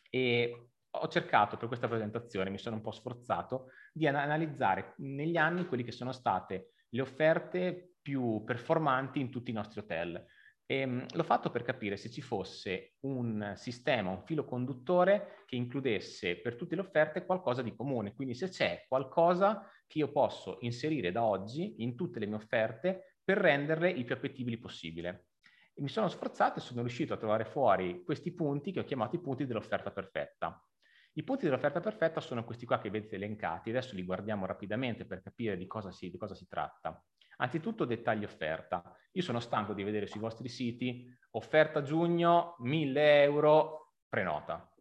E ho cercato per questa presentazione, mi sono un po' sforzato, di analizzare negli anni quelle che sono state le offerte più performanti in tutti i nostri hotel. E, um, l'ho fatto per capire se ci fosse un sistema, un filo conduttore che includesse per tutte le offerte qualcosa di comune, quindi se c'è qualcosa che io posso inserire da oggi in tutte le mie offerte per renderle il più appetibili possibile. E mi sono sforzato e sono riuscito a trovare fuori questi punti che ho chiamato i punti dell'offerta perfetta. I punti dell'offerta perfetta sono questi qua che vedete elencati, adesso li guardiamo rapidamente per capire di cosa si, di cosa si tratta. Anzitutto dettagli offerta. Io sono stanco di vedere sui vostri siti offerta giugno 1000 euro prenota.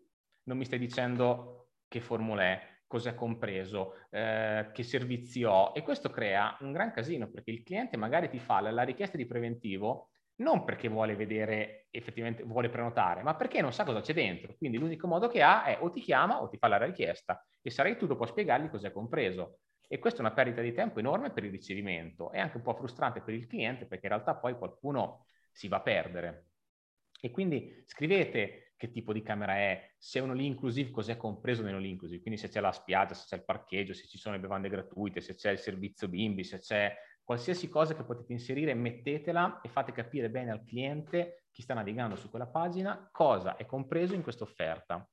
Non mi stai dicendo che formula è, cosa è compreso, eh, che servizi ho e questo crea un gran casino perché il cliente magari ti fa la richiesta di preventivo non perché vuole vedere effettivamente, vuole prenotare, ma perché non sa cosa c'è dentro. Quindi l'unico modo che ha è o ti chiama o ti fa la richiesta e sarai tu dopo a spiegargli cos'è compreso. E questa è una perdita di tempo enorme per il ricevimento. È anche un po' frustrante per il cliente perché in realtà poi qualcuno si va a perdere. E quindi scrivete che tipo di camera è, se è un all inclusive cos'è compreso nell'all inclusive, quindi se c'è la spiaggia, se c'è il parcheggio, se ci sono le bevande gratuite, se c'è il servizio bimbi, se c'è qualsiasi cosa che potete inserire, mettetela e fate capire bene al cliente, chi sta navigando su quella pagina, cosa è compreso in questa offerta.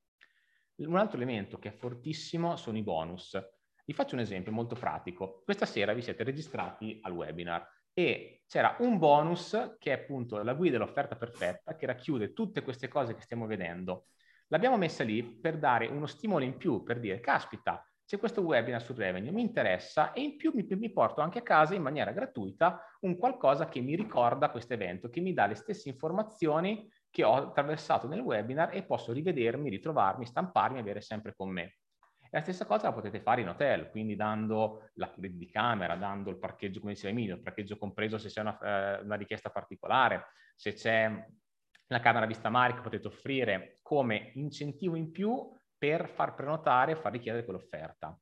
Un altro elemento che è fortissimo sono i bonus. Vi faccio un esempio molto pratico. Questa sera vi siete registrati al webinar e c'era un bonus che è appunto la guida dell'offerta perfetta che racchiude tutte queste cose che stiamo vedendo. L'abbiamo messa lì per dare uno stimolo in più, per dire, caspita, c'è questo webinar sul revenue, mi interessa e in più mi, mi, porto anche a casa in maniera gratuita un qualcosa che mi ricorda questo evento, che mi dà le stesse informazioni che ho attraversato nel webinar e posso rivedermi, ritrovarmi, stamparmi e avere sempre con me. E la stessa cosa la potete fare in hotel, quindi dando la di camera, dando il parcheggio, come diceva Emilio, il parcheggio compreso se c'è una, eh, una richiesta particolare, se c'è la camera vista mare che potete offrire come incentivo in più per far prenotare e far richiedere quell'offerta.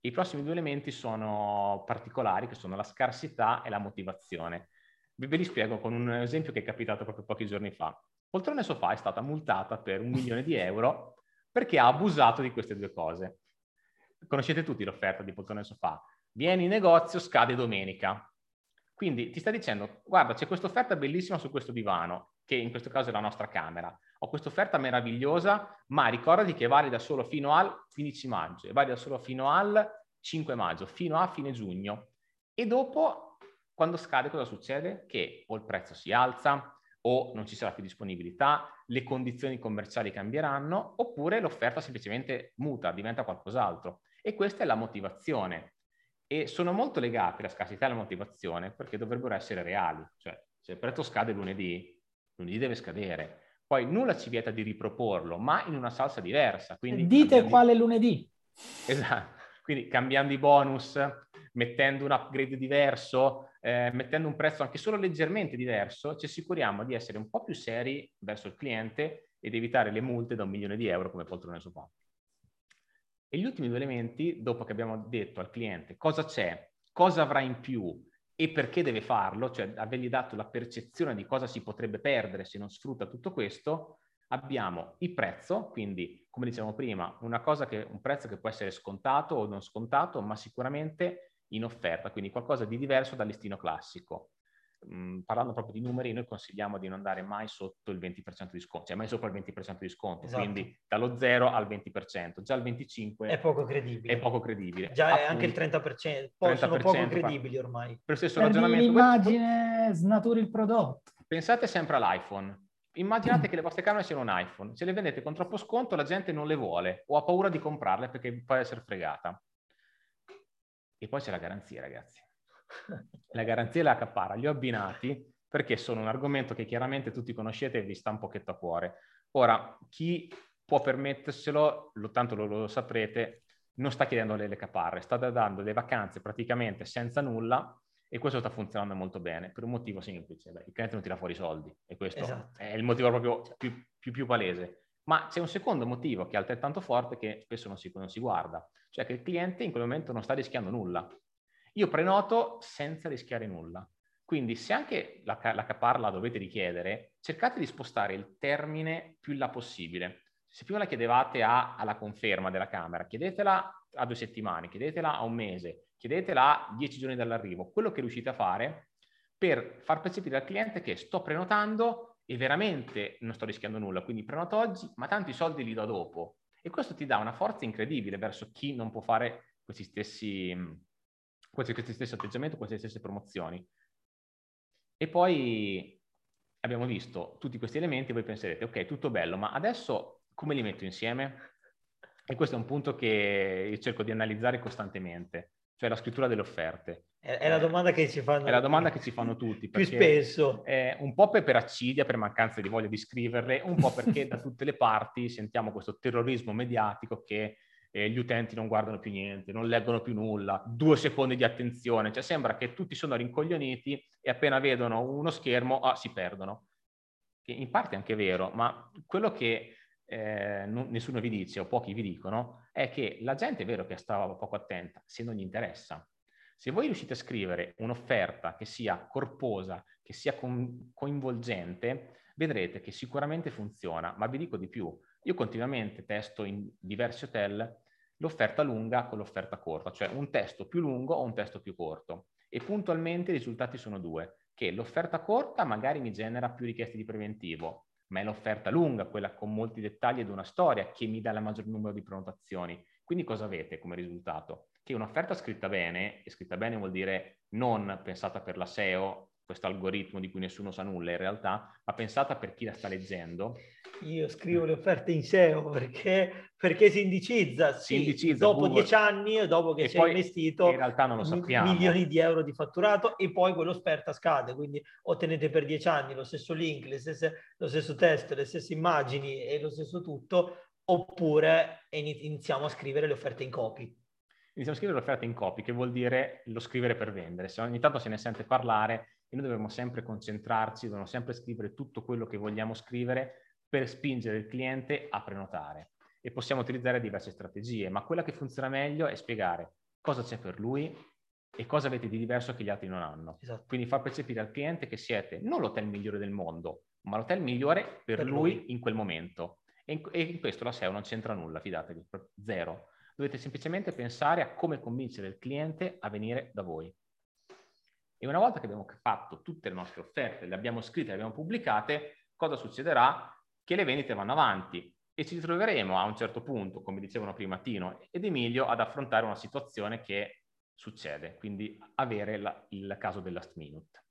I prossimi due elementi sono particolari, che sono la scarsità e la motivazione. Ve li spiego con un esempio che è capitato proprio pochi giorni fa. Poltrone Sofà è stata multata per un milione di euro perché ha abusato di queste due cose. Conoscete tutti l'offerta di Poltrone Sofà. Vieni in negozio, scade domenica. Quindi ti sta dicendo, guarda, c'è questa offerta bellissima su questo divano, che in questo caso è la nostra camera ho questa offerta meravigliosa, ma ricordati che è valida solo fino al 15 maggio, è valida solo fino al 5 maggio, fino a fine giugno. E dopo, quando scade, cosa succede? Che o il prezzo si alza, o non ci sarà più disponibilità, le condizioni commerciali cambieranno, oppure l'offerta semplicemente muta, diventa qualcos'altro. E questa è la motivazione. E sono molto legate la scarsità e la motivazione perché dovrebbero essere reali. Cioè, se il prezzo scade lunedì, lunedì deve scadere poi nulla ci vieta di riproporlo, ma in una salsa diversa. Quindi Dite cambiando... quale lunedì. Esatto. Quindi cambiando i bonus, mettendo un upgrade diverso, eh, mettendo un prezzo anche solo leggermente diverso, ci assicuriamo di essere un po' più seri verso il cliente ed evitare le multe da un milione di euro come poltrone sopra. E gli ultimi due elementi, dopo che abbiamo detto al cliente cosa c'è, cosa avrà in più e perché deve farlo, cioè avergli dato la percezione di cosa si potrebbe perdere se non sfrutta tutto questo, abbiamo il prezzo, quindi come dicevamo prima, che, un prezzo che può essere scontato o non scontato, ma sicuramente in offerta, quindi qualcosa di diverso dal listino classico. Mm, parlando proprio di numeri, noi consigliamo di non andare mai sotto il 20% di sconto, cioè mai sopra il 20% di sconto, esatto. quindi dallo 0 al 20%, già il 25% è poco credibile. È poco credibile. Già Appunto, è anche il 30%, poi 30% sono poco credibili ormai. Per stesso ragionamento. L'immagine snaturi il prodotto. Pensate sempre all'iPhone. immaginate che le vostre camere siano un iPhone, se le vendete con troppo sconto la gente non le vuole o ha paura di comprarle perché può essere fregata. E poi c'è la garanzia, ragazzi. La garanzia e la caparra, li ho abbinati perché sono un argomento che chiaramente tutti conoscete e vi sta un pochetto a cuore. Ora, chi può permetterselo, lo, tanto lo, lo saprete, non sta chiedendo le, le caparre, sta dando le vacanze praticamente senza nulla e questo sta funzionando molto bene per un motivo semplice, Beh, il cliente non tira fuori i soldi e questo esatto. è il motivo proprio più, più, più, palese. Ma c'è un secondo motivo che è altrettanto forte che spesso non si, non si guarda, cioè che il cliente in quel momento non sta rischiando nulla. Io prenoto senza rischiare nulla. Quindi se anche la, la caparra dovete richiedere, cercate di spostare il termine più in là possibile. Se prima la chiedevate a, alla conferma della camera, chiedetela a due settimane, chiedetela a un mese, chiedetela 10 giorni dall'arrivo, quello che riuscite a fare per far percepire al cliente che sto prenotando e veramente non sto rischiando nulla, quindi prenoto oggi, ma tanti soldi li do dopo. E questo ti dà una forza incredibile verso chi non può fare questi stessi, questi stessi atteggiamenti, queste stesse promozioni. E poi abbiamo visto tutti questi elementi, voi penserete, ok, tutto bello, ma adesso come li metto insieme? E questo è un punto che io cerco di analizzare costantemente cioè la scrittura delle offerte. È, la domanda che ci fanno È la domanda che ci fanno tutti. Più spesso. un po' per, per accidia, per mancanza di voglia di scriverle, un po' perché da tutte le parti sentiamo questo terrorismo mediatico che eh, gli utenti non guardano più niente, non leggono più nulla, due secondi di attenzione, cioè sembra che tutti sono rincoglioniti e appena vedono uno schermo ah, si perdono. Che in parte è anche vero, ma quello che eh, non, nessuno vi dice o pochi vi dicono è che la gente è vero che stava poco attenta se non gli interessa. Se voi riuscite a scrivere un'offerta che sia corposa, che sia con, coinvolgente, vedrete che sicuramente funziona, ma vi dico di più. Io continuamente testo in diversi hotel l'offerta lunga con l'offerta corta, cioè un testo più lungo o un testo più corto. E puntualmente i risultati sono due, che l'offerta corta magari mi genera più richieste di preventivo, ma è l'offerta lunga, quella con molti dettagli ed una storia, che mi dà il maggior numero di prenotazioni. Quindi cosa avete come risultato? Che un'offerta scritta bene, e scritta bene vuol dire non pensata per la SEO, questo algoritmo di cui nessuno sa nulla in realtà, ma pensata per chi la sta leggendo. Io scrivo le offerte in SEO perché, perché si indicizza, si sì, indicizza dopo Google. dieci anni, dopo che e si è investito in realtà non lo sappiamo. milioni di euro di fatturato e poi quell'offerta scade, quindi ottenete per dieci anni lo stesso link, le stesse, lo stesso testo, le stesse immagini e lo stesso tutto, oppure iniziamo a scrivere le offerte in copy iniziamo a scrivere l'offerta in copy, che vuol dire lo scrivere per vendere. Se ogni tanto se ne sente parlare, e noi dobbiamo sempre concentrarci, dobbiamo sempre scrivere tutto quello che vogliamo scrivere per spingere il cliente a prenotare. E possiamo utilizzare diverse strategie, ma quella che funziona meglio è spiegare cosa c'è per lui e cosa avete di diverso che gli altri non hanno. Esatto. Quindi far percepire al cliente che siete non l'hotel migliore del mondo, ma l'hotel migliore per, per lui, lui, in quel momento. E in, e in questo la SEO non c'entra nulla, fidatevi, zero. Dovete semplicemente pensare a come convincere il cliente a venire da voi. E una volta che abbiamo fatto tutte le nostre offerte, le abbiamo scritte, le abbiamo pubblicate, cosa succederà? Che le vendite vanno avanti e ci ritroveremo a un certo punto, come dicevano prima Tino ed Emilio, ad affrontare una situazione che succede, quindi avere la, il caso del last minute.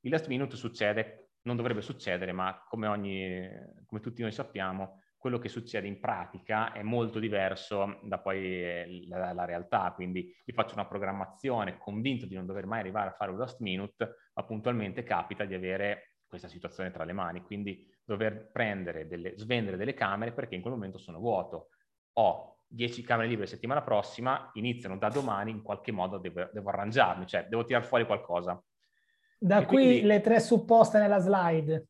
Il last minute succede, non dovrebbe succedere, ma come, ogni, come tutti noi sappiamo, quello che succede in pratica è molto diverso da poi eh, la, la, realtà, quindi io faccio una programmazione convinto di non dover mai arrivare a fare un last minute, ma puntualmente capita di avere questa situazione tra le mani, quindi dover prendere delle, svendere delle camere perché in quel momento sono vuoto. Ho 10 camere libere settimana prossima, iniziano da domani, in qualche modo devo, devo arrangiarmi, cioè devo tirare fuori qualcosa. Da e qui quindi... le tre supposte nella slide.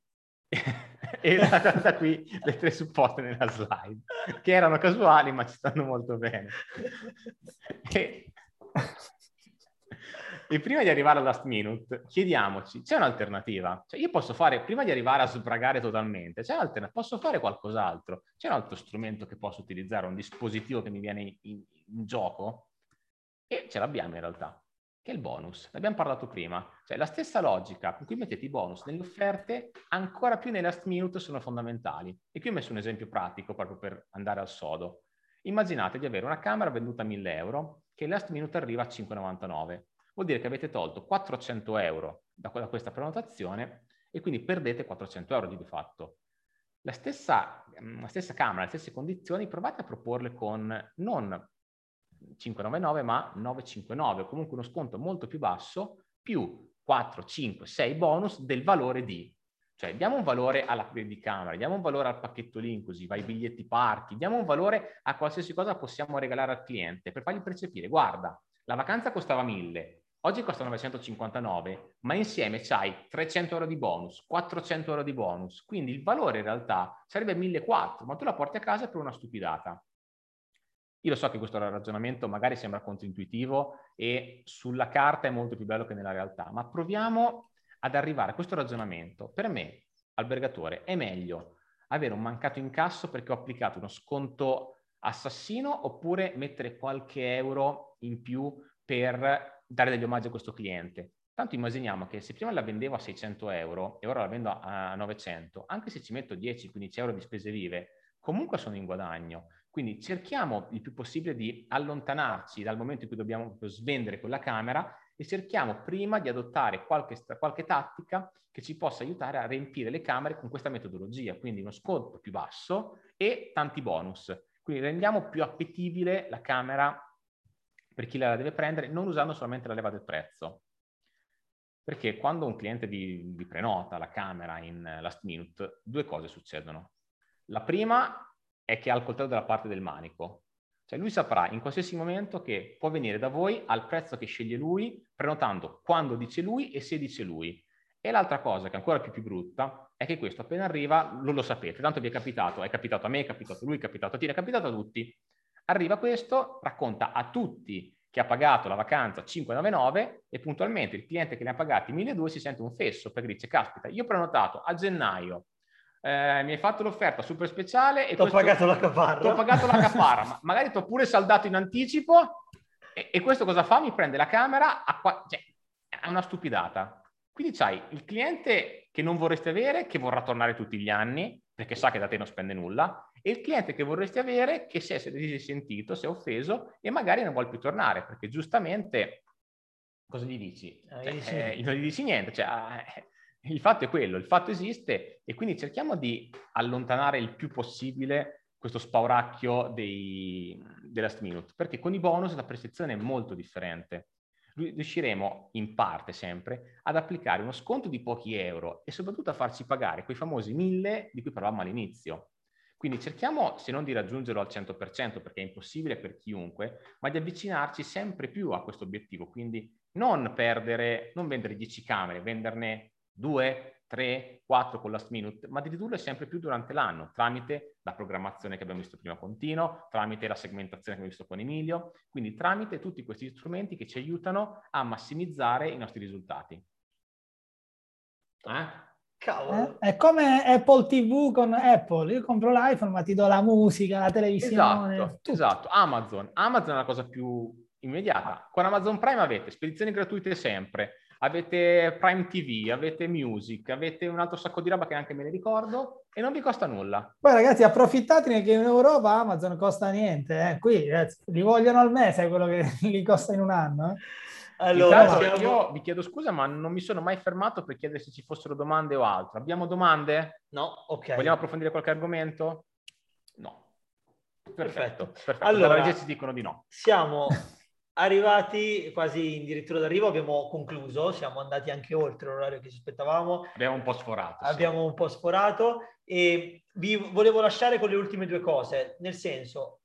e da, da, qui le tre supposte nella slide, che erano casuali ma ci stanno molto bene. E, e prima di arrivare al last minute, chiediamoci, c'è un'alternativa? Cioè io posso fare, prima di arrivare a sbragare totalmente, c'è un'alternativa? Posso fare qualcos'altro? C'è un altro strumento che posso utilizzare, un dispositivo che mi viene in, in gioco? E ce l'abbiamo in realtà che è il bonus. Ne abbiamo parlato prima. Cioè la stessa logica con cui mettete i bonus nelle offerte, ancora più nei last minute sono fondamentali. E qui ho messo un esempio pratico proprio per andare al sodo. Immaginate di avere una camera venduta a 1000 euro che il last minute arriva a 5,99. Vuol dire che avete tolto 400 euro da, questa prenotazione e quindi perdete 400 euro di fatto. la stessa, la stessa camera, le stesse condizioni, provate a proporle con non 599 ma 959, comunque uno sconto molto più basso, più 4, 5, 6 bonus del valore di. Cioè diamo un valore alla di diamo un valore al pacchetto lì inclusive, ai biglietti parchi, diamo un valore a qualsiasi cosa possiamo regalare al cliente per fargli percepire, guarda, la vacanza costava 1000, oggi costa 959, ma insieme c'hai 300 euro di bonus, 400 euro di bonus, quindi il valore in realtà sarebbe 1400, ma tu la porti a casa per una stupidata. Io lo so che questo ragionamento magari sembra controintuitivo e sulla carta è molto più bello che nella realtà, ma proviamo ad arrivare a questo ragionamento. Per me, albergatore, è meglio avere un mancato incasso perché ho applicato uno sconto assassino oppure mettere qualche euro in più per dare degli omaggi a questo cliente. Tanto immaginiamo che se prima la vendevo a 600 euro e ora la vendo a 900, anche se ci metto 10-15 euro di spese vive, comunque sono in guadagno. Quindi cerchiamo il più possibile di allontanarci dal momento in cui dobbiamo svendere quella camera e cerchiamo prima di adottare qualche, qualche tattica che ci possa aiutare a riempire le camere con questa metodologia, quindi uno sconto più basso e tanti bonus. Quindi rendiamo più appetibile la camera per chi la deve prendere, non usando solamente la leva del prezzo. Perché quando un cliente vi, vi prenota la camera in last minute, due cose succedono. La prima è che ha il coltello dalla parte del manico. Cioè lui saprà in qualsiasi momento che può venire da voi al prezzo che sceglie lui, prenotando quando dice lui e se dice lui. E l'altra cosa che è ancora più, più brutta è che questo appena arriva non lo sapete, tanto vi è capitato, è capitato a me, è capitato a lui, è capitato a te, è capitato a tutti. Arriva questo, racconta a tutti che ha pagato la vacanza 599 e puntualmente il cliente che ne ha pagati 1200 si sente un fesso perché dice caspita io ho prenotato a gennaio eh, mi hai fatto l'offerta super speciale e ti ho pagato la caparra. Ti ho pagato la caparra, ma magari ti ho pure saldato in anticipo e, e, questo cosa fa? Mi prende la camera, a qua, cioè, è una stupidata. Quindi c'hai il cliente che non vorresti avere, che vorrà tornare tutti gli anni, perché sa che da te non spende nulla, e il cliente che vorresti avere, che si è, si è sentito, si è offeso e magari non vuole più tornare, perché giustamente cosa gli dici? Cioè, eh, non gli dici niente, cioè, eh, il fatto è quello, il fatto esiste e quindi cerchiamo di allontanare il più possibile questo spauracchio dei, dei last minute, perché con i bonus la percezione è molto differente. Riusciremo in parte sempre ad applicare uno sconto di pochi euro e soprattutto a farci pagare quei famosi mille di cui parlavamo all'inizio. Quindi cerchiamo, se non di raggiungerlo al 100%, perché è impossibile per chiunque, ma di avvicinarci sempre più a questo obiettivo. Quindi non perdere, non vendere 10 camere, venderne due, tre, quattro con last minute, ma di ridurle sempre più durante l'anno tramite la programmazione che abbiamo visto prima con Tino, tramite la segmentazione che abbiamo visto con Emilio, quindi tramite tutti questi strumenti che ci aiutano a massimizzare i nostri risultati. Eh? Cavolo. Eh, è come Apple TV con Apple. Io compro l'iPhone, ma ti do la musica, la televisione. Esatto, esatto. Amazon. Amazon è la cosa più immediata. Con Amazon Prime avete spedizioni gratuite sempre, avete Prime TV, avete Music, avete un altro sacco di roba che anche me ne ricordo e non vi costa nulla. Poi ragazzi approfittatene che in Europa Amazon costa niente, eh. qui ragazzi, li vogliono al mese quello che li costa in un anno. Eh. Allora, Intanto, io vi chiedo scusa, ma non mi sono mai fermato per chiedere se ci fossero domande o altro. Abbiamo domande? No, ok. Vogliamo approfondire qualche argomento? No. Perfetto. Perfetto. Perfetto. Allora, ci dicono di no. Siamo Arrivati quasi addirittura d'arrivo, abbiamo concluso, siamo andati anche oltre l'orario che ci aspettavamo. Abbiamo un po' sforato. Abbiamo sì. un po' sforato e vi volevo lasciare con le ultime due cose, nel senso,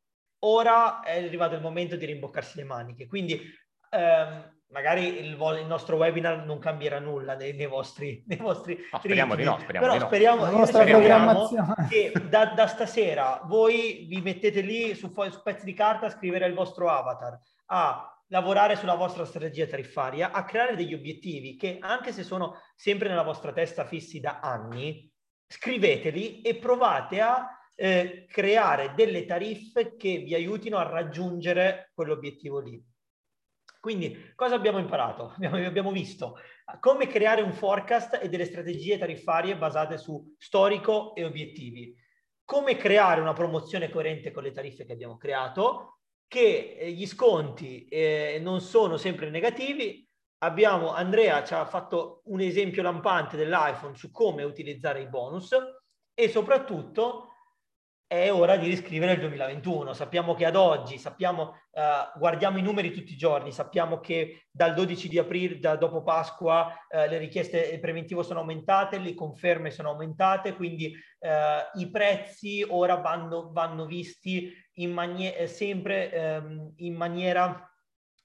ora è arrivato il momento di rimboccarsi le maniche, quindi ehm, magari il, il, nostro webinar non cambierà nulla nei, nei vostri, nei vostri no, speriamo di no, speriamo però di no. speriamo, la nostra programmazione che da, da, stasera voi vi mettete lì su, su pezzi di carta a scrivere il vostro avatar a lavorare sulla vostra strategia tariffaria, a creare degli obiettivi che anche se sono sempre nella vostra testa fissi da anni, scriveteli e provate a eh, creare delle tariffe che vi aiutino a raggiungere quell'obiettivo lì. Quindi cosa abbiamo imparato? Abbiamo, abbiamo visto come creare un forecast e delle strategie tariffarie basate su storico e obiettivi, come creare una promozione coerente con le tariffe che abbiamo creato, che eh, gli sconti eh, non sono sempre negativi. Abbiamo, Andrea ci ha fatto un esempio lampante dell'iPhone su come utilizzare i bonus e soprattutto è ora di riscrivere il 2021. Sappiamo che ad oggi, sappiamo, uh, guardiamo i numeri tutti i giorni, sappiamo che dal 12 di aprile, da dopo Pasqua, uh, le richieste preventivo sono aumentate, le conferme sono aumentate, quindi uh, i prezzi ora vanno, vanno visti in manie- sempre um, in maniera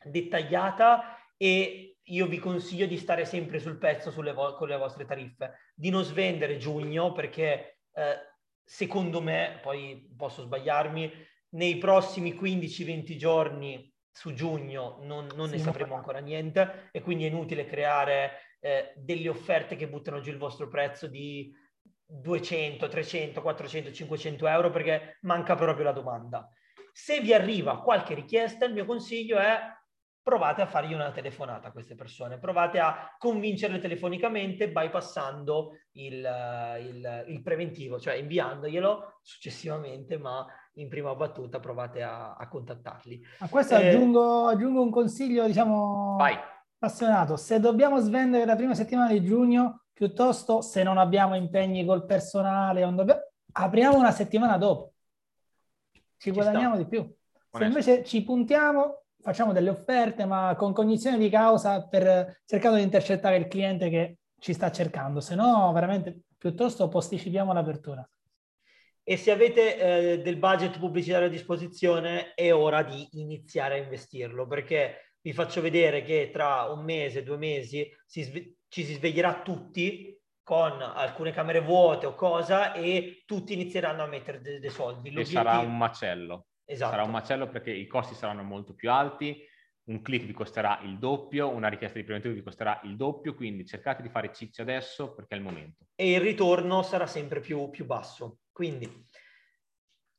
dettagliata e io vi consiglio di stare sempre sul pezzo vo- con le vostre tariffe, di non svendere giugno perché eh, secondo me, poi posso sbagliarmi, nei prossimi 15-20 giorni su giugno non, non sì, ne sapremo ancora niente e quindi è inutile creare eh, delle offerte che buttano giù il vostro prezzo di 200, 300, 400, 500 euro perché manca proprio la domanda. Se vi arriva qualche richiesta, il mio consiglio è provate a fargli una telefonata a queste persone, provate a convincerle telefonicamente bypassando il, il, il preventivo, cioè inviandoglielo successivamente, ma in prima battuta provate a, a contattarli. A questo eh, aggiungo, aggiungo, un consiglio, diciamo, Vai. appassionato. Se dobbiamo svendere la prima settimana di giugno, piuttosto se non abbiamo impegni col personale, dobbiamo, apriamo una settimana dopo. Ci, ci guadagniamo sta. di più. Se invece ci puntiamo, facciamo delle offerte, ma con cognizione di causa per cercando di intercettare il cliente che ci sta cercando, se no veramente piuttosto posticipiamo l'apertura. E se avete eh, del budget pubblicitario a disposizione è ora di iniziare a investirlo, perché vi faccio vedere che tra un mese, due mesi si sve- ci si sveglierà tutti con alcune camere vuote o cosa e tutti inizieranno a mettere dei, dei soldi. E sarà un macello. Esatto. Sarà un macello perché i costi saranno molto più alti, un click vi costerà il doppio, una richiesta di preventivo vi costerà il doppio, quindi cercate di fare ciccia adesso perché è il momento. E il ritorno sarà sempre più, più basso. Quindi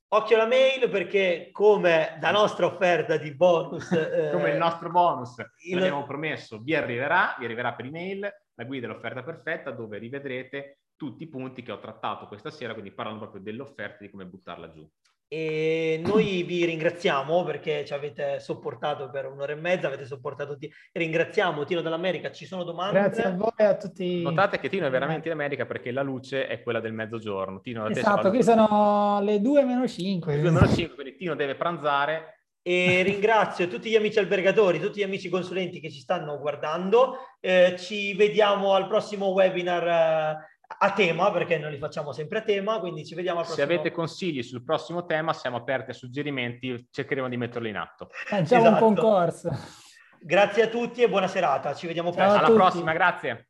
occhio alla mail perché come la nostra offerta di bonus... Eh, come il nostro bonus, il... l'abbiamo promesso, vi arriverà, vi arriverà per email la guida dell'offerta perfetta dove rivedrete tutti i punti che ho trattato questa sera, quindi parlando proprio dell'offerta e di come buttarla giù. E noi vi ringraziamo perché ci avete sopportato per un'ora e mezza, avete sopportato tutti. Ringraziamo Tino dall'America, ci sono domande? Grazie a voi e a tutti. Notate che Tino è veramente in America perché la luce è quella del mezzogiorno. Tino, esatto, qui sono le 2 meno 5. Le 2 meno 5, quindi Tino deve pranzare. E ringrazio tutti gli amici albergatori, tutti gli amici consulenti che ci stanno guardando. Eh, ci vediamo al prossimo webinar. Eh, a tema, perché noi li facciamo sempre a tema, quindi ci vediamo al prossimo... Se avete consigli sul prossimo tema, siamo aperti a suggerimenti, cercheremo di metterli in atto. Facciamo esatto. un concorso. Grazie a tutti e buona serata, ci vediamo presto. Alla prossima, grazie.